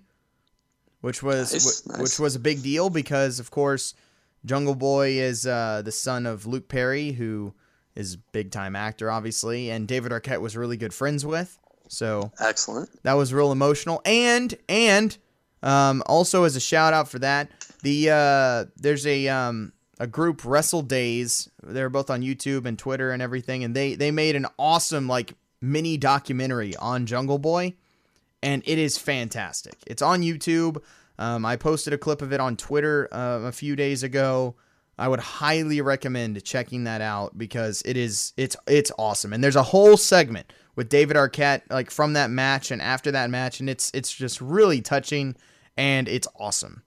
B: which was
D: Nice,
B: wh-
D: nice.
B: which was a big deal because of course Jungle Boy is uh, the son of Luke Perry, who is a big time actor, obviously, and David Arquette was really good friends with. So
D: Excellent.
B: that was real emotional. And and Um, also, as a shout out for that, the uh, there's a um, a group Wrestle Days. They're both on YouTube and Twitter and everything, and they they made an awesome like mini documentary on Jungle Boy, and it is fantastic. It's on YouTube. Um, I posted a clip of it on Twitter uh, a few days ago. I would highly recommend checking that out because it is it's it's awesome. And there's a whole segment with David Arquette like from that match and after that match, and it's it's just really touching and it's awesome.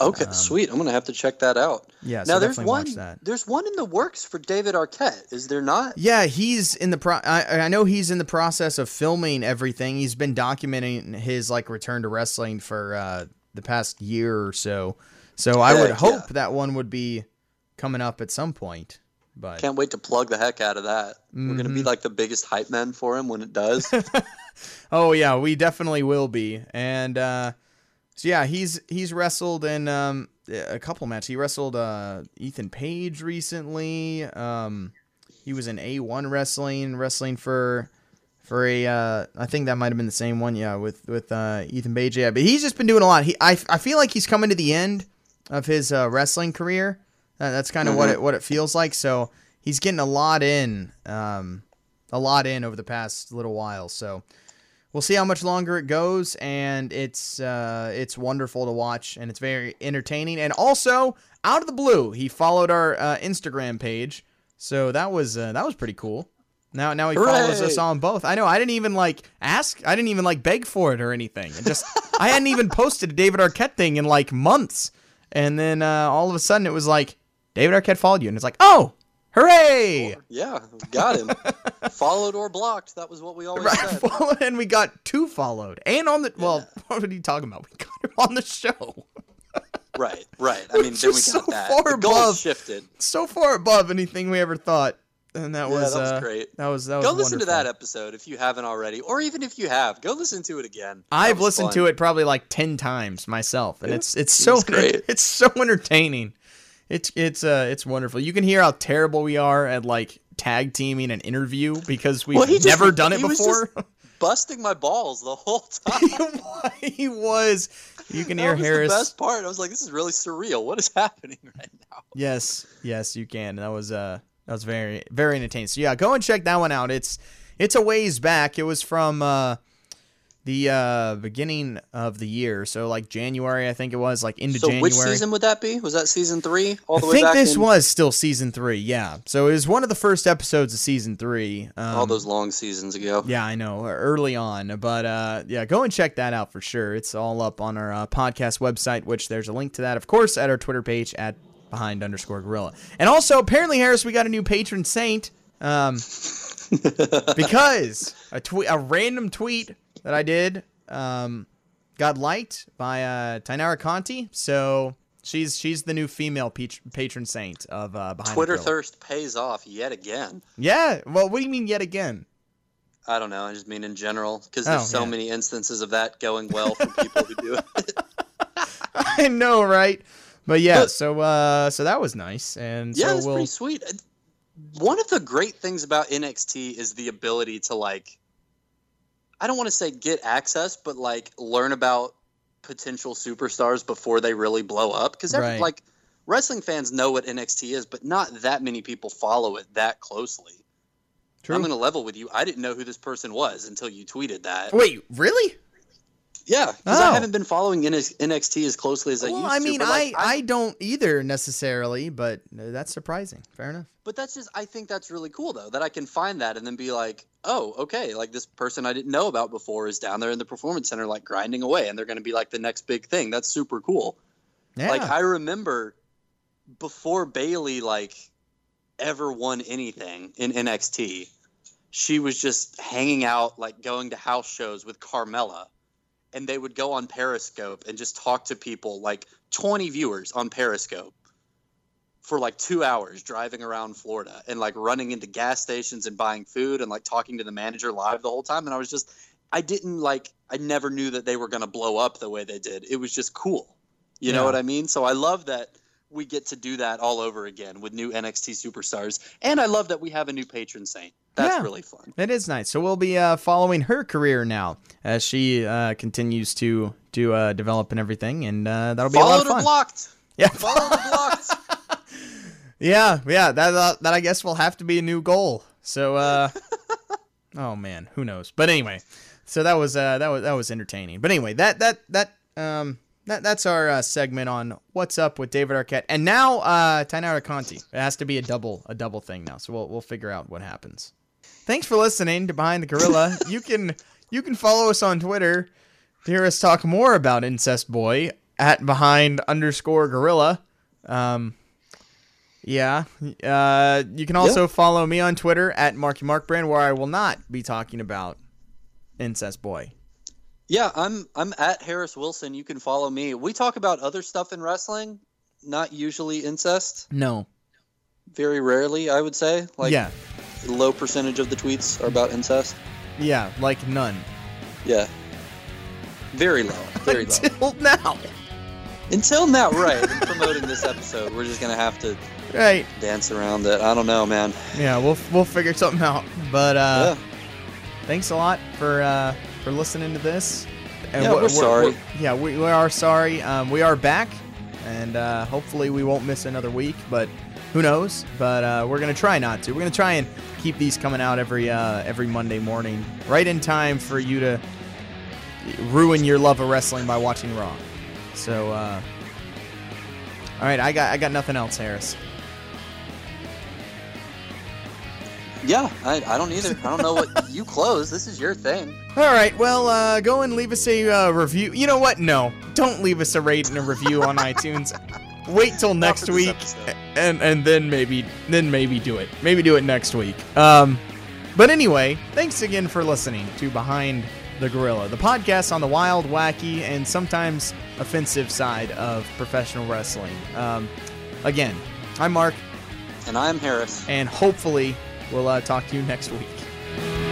D: Okay, sweet. I'm gonna have to check that out.
B: Um, Yeah, so
D: now there's one.
B: watch that.
D: There's one in the works for David Arquette. Is there not?
B: Yeah, he's in the pro. I, I know he's in the process of filming everything. He's been documenting his like return to wrestling for uh, the past year or so. So I would hope
D: yeah.
B: that one would be coming up at some point. But
D: Can't wait to plug the heck out of that. We're gonna
B: Mm-hmm.
D: be like the biggest hype men for him when it does.
B: oh yeah, we definitely will be. And uh, so yeah, he's he's wrestled in um, a couple matches. He wrestled uh, Ethan Page recently. Um, he was in A1 wrestling, wrestling for for a uh, I think that might have been the same one, yeah, with with uh, Ethan Page. Yeah, but he's just been doing a lot. He I, I feel like he's coming to the end of his uh, wrestling career. That's kind of what it what it feels like. So he's getting a lot in, um, a lot in over the past little while. So we'll see how much longer it goes, and it's uh, it's wonderful to watch, and it's very entertaining. And also, out of the blue, he followed our uh, Instagram page, so that was uh, that was pretty cool. Now now he follows us on both. I know I didn't even like ask, I didn't even like beg for it or anything. It just I hadn't even posted a David Arquette thing in like months, and then uh, all of a sudden it was like David Arquette followed you, and it's like oh. Hooray!
D: yeah, got him. Followed or blocked. That was what we always
B: Right,
D: said.
B: followed, and we got two followed, and on the well, what are you talking about? We got him on the show.
D: Right, right. I mean, then we got
B: so
D: that.
B: far above.
D: shifted.
B: So far above anything we ever thought, and that
D: Yeah,
B: was
D: that was
B: uh,
D: great.
B: That was that was
D: Go listen to that episode if you haven't already, or even if you have, go listen to it again. That
B: I've listened
D: fun.
B: to it probably like ten times myself, and
D: Yeah,
B: it's it's so
D: it's great.
B: it's so entertaining. It's it's uh it's wonderful. You can hear how terrible we are at like tag teaming an interview because we've
D: Well, just-
B: never done it
D: he was
B: before.
D: busting my balls the whole time.
B: he was. You can
D: that
B: hear
D: was
B: Harris.
D: the best part. I was like, this is really surreal. What is happening right now?
B: Yes, yes, you can. That was uh that was very very entertaining. So yeah, go and check that one out. It's it's a ways back. It was from uh the uh beginning of the year. So like January, I think it was like into
D: so
B: January.
D: which season would that be? Was that season three? All the
B: I
D: way
B: think this
D: in
B: was still season 3. Yeah. So it was one of the first episodes of season 3. Um,
D: all those long seasons ago.
B: yeah, I know, early on, but uh, yeah, go and check that out for sure. It's all up on our uh, podcast website, which there's a link to that, of course, at our Twitter page at behind underscore gorilla. And also, apparently, Harris, we got a new patron saint, um, because a tweet, a random tweet that I did, um, got liked by uh, Taynara Conti. So she's she's the new female peach, patron saint of uh, behind
D: Twitter thirst pays off yet again.
B: Yeah. Well, what do you mean yet again?
D: I don't know. I just mean in general because
B: Oh,
D: there's so
B: yeah.
D: many instances of that going well for people who do it.
B: I know, right? But yeah, so uh so that was nice. And
D: yeah,
B: so
D: it's
B: we'll
D: pretty sweet. One of the great things about NXT is the ability to like I don't want to say get access, but like learn about potential superstars before they really blow up because
B: Right.
D: like wrestling fans know what NXT is, but not that many people follow it that closely.
B: True.
D: I'm going to level with you. I didn't know who this person was until you tweeted that.
B: Wait, really?
D: Yeah, because
B: Oh.
D: I haven't been following NX- NXT as closely as I
B: well,
D: used
B: I
D: to.
B: mean,
D: but, like,
B: I I don't either necessarily, but uh, that's surprising. Fair enough.
D: But that's just I think that's really cool though that I can find that and then be like, oh, okay, like this person I didn't know about before is down there in the performance center like grinding away and they're going to be like the next big thing. That's super cool.
B: Yeah.
D: Like I remember before Bayley like ever won anything in NXT, she was just hanging out like going to house shows with Carmella and they would go on Periscope and just talk to people like 20 viewers on Periscope for like 2 hours driving around Florida and like running into gas stations and buying food and like talking to the manager live the whole time and I was just I didn't like I never knew that they were going to blow up the way they did. It was just cool. You know what I mean? So I love that we get to do that all over again with new NXT superstars. And I love that we have a new patron saint. That's
B: Yeah.
D: really fun.
B: It is nice. So we'll be uh, following her career now as she uh, continues to to uh, develop and everything, and uh, that'll be a lot
D: Followed
B: of fun.
D: blocked.
B: Yeah,
D: Followed or blocked.
B: yeah, yeah. That uh, that I guess will have to be a new goal. So, uh, oh man, who knows? But anyway, so that was uh, that was that was entertaining. But anyway, that that that um. That, that's our uh, segment on what's up with David Arquette, and now uh, Taynara Conti. It has to be a double a double thing now, so we'll we'll figure out what happens. Thanks for listening to Behind the Gorilla. you can you can follow us on Twitter to hear us talk more about Incest Boy at Behind underscore Gorilla. Um, yeah. Uh, you can also follow me on Twitter at Marky Mark Brand, where I will not be talking about Incest Boy.
D: Yeah, I'm I'm at Harris Wilson. You can follow me. We talk about other stuff in wrestling, not usually incest.
B: No.
D: Very rarely, I would say. Like
B: yeah.
D: low percentage of the tweets are about incest.
B: Yeah. Like none.
D: Yeah. Very low. Very low.
B: Until now.
D: Until now, right. In promoting this episode, we're just gonna have to
B: Right.
D: dance around it. I don't know, man.
B: Yeah. We'll we'll figure something out. But uh,
D: yeah.
B: thanks a lot for uh, for listening to this. And
D: Yeah, we're sorry.
B: yeah, we, we are sorry. Um, we are back, and uh, hopefully we won't miss another week. But who knows? But uh, we're gonna try not to. We're gonna try and keep these coming out every uh, every Monday morning, right in time for you to ruin your love of wrestling by watching Raw. So, uh, all right, I got I got nothing else, Harris.
D: Yeah, I, I don't either. I don't know what you close. This is your thing.
B: All right, well, uh, go and leave us a uh, review. You know what? No, don't leave us a rate and a review on iTunes. Wait till next week,
D: episode.
B: and and then maybe then maybe do it. Maybe do it next week. Um, but anyway, thanks again for listening to Behind the Gorilla, the podcast on the wild, wacky, and sometimes offensive side of professional wrestling. Um, again, I'm Mark,
D: And I'm Harris.
B: and hopefully We'll uh, talk to you next week.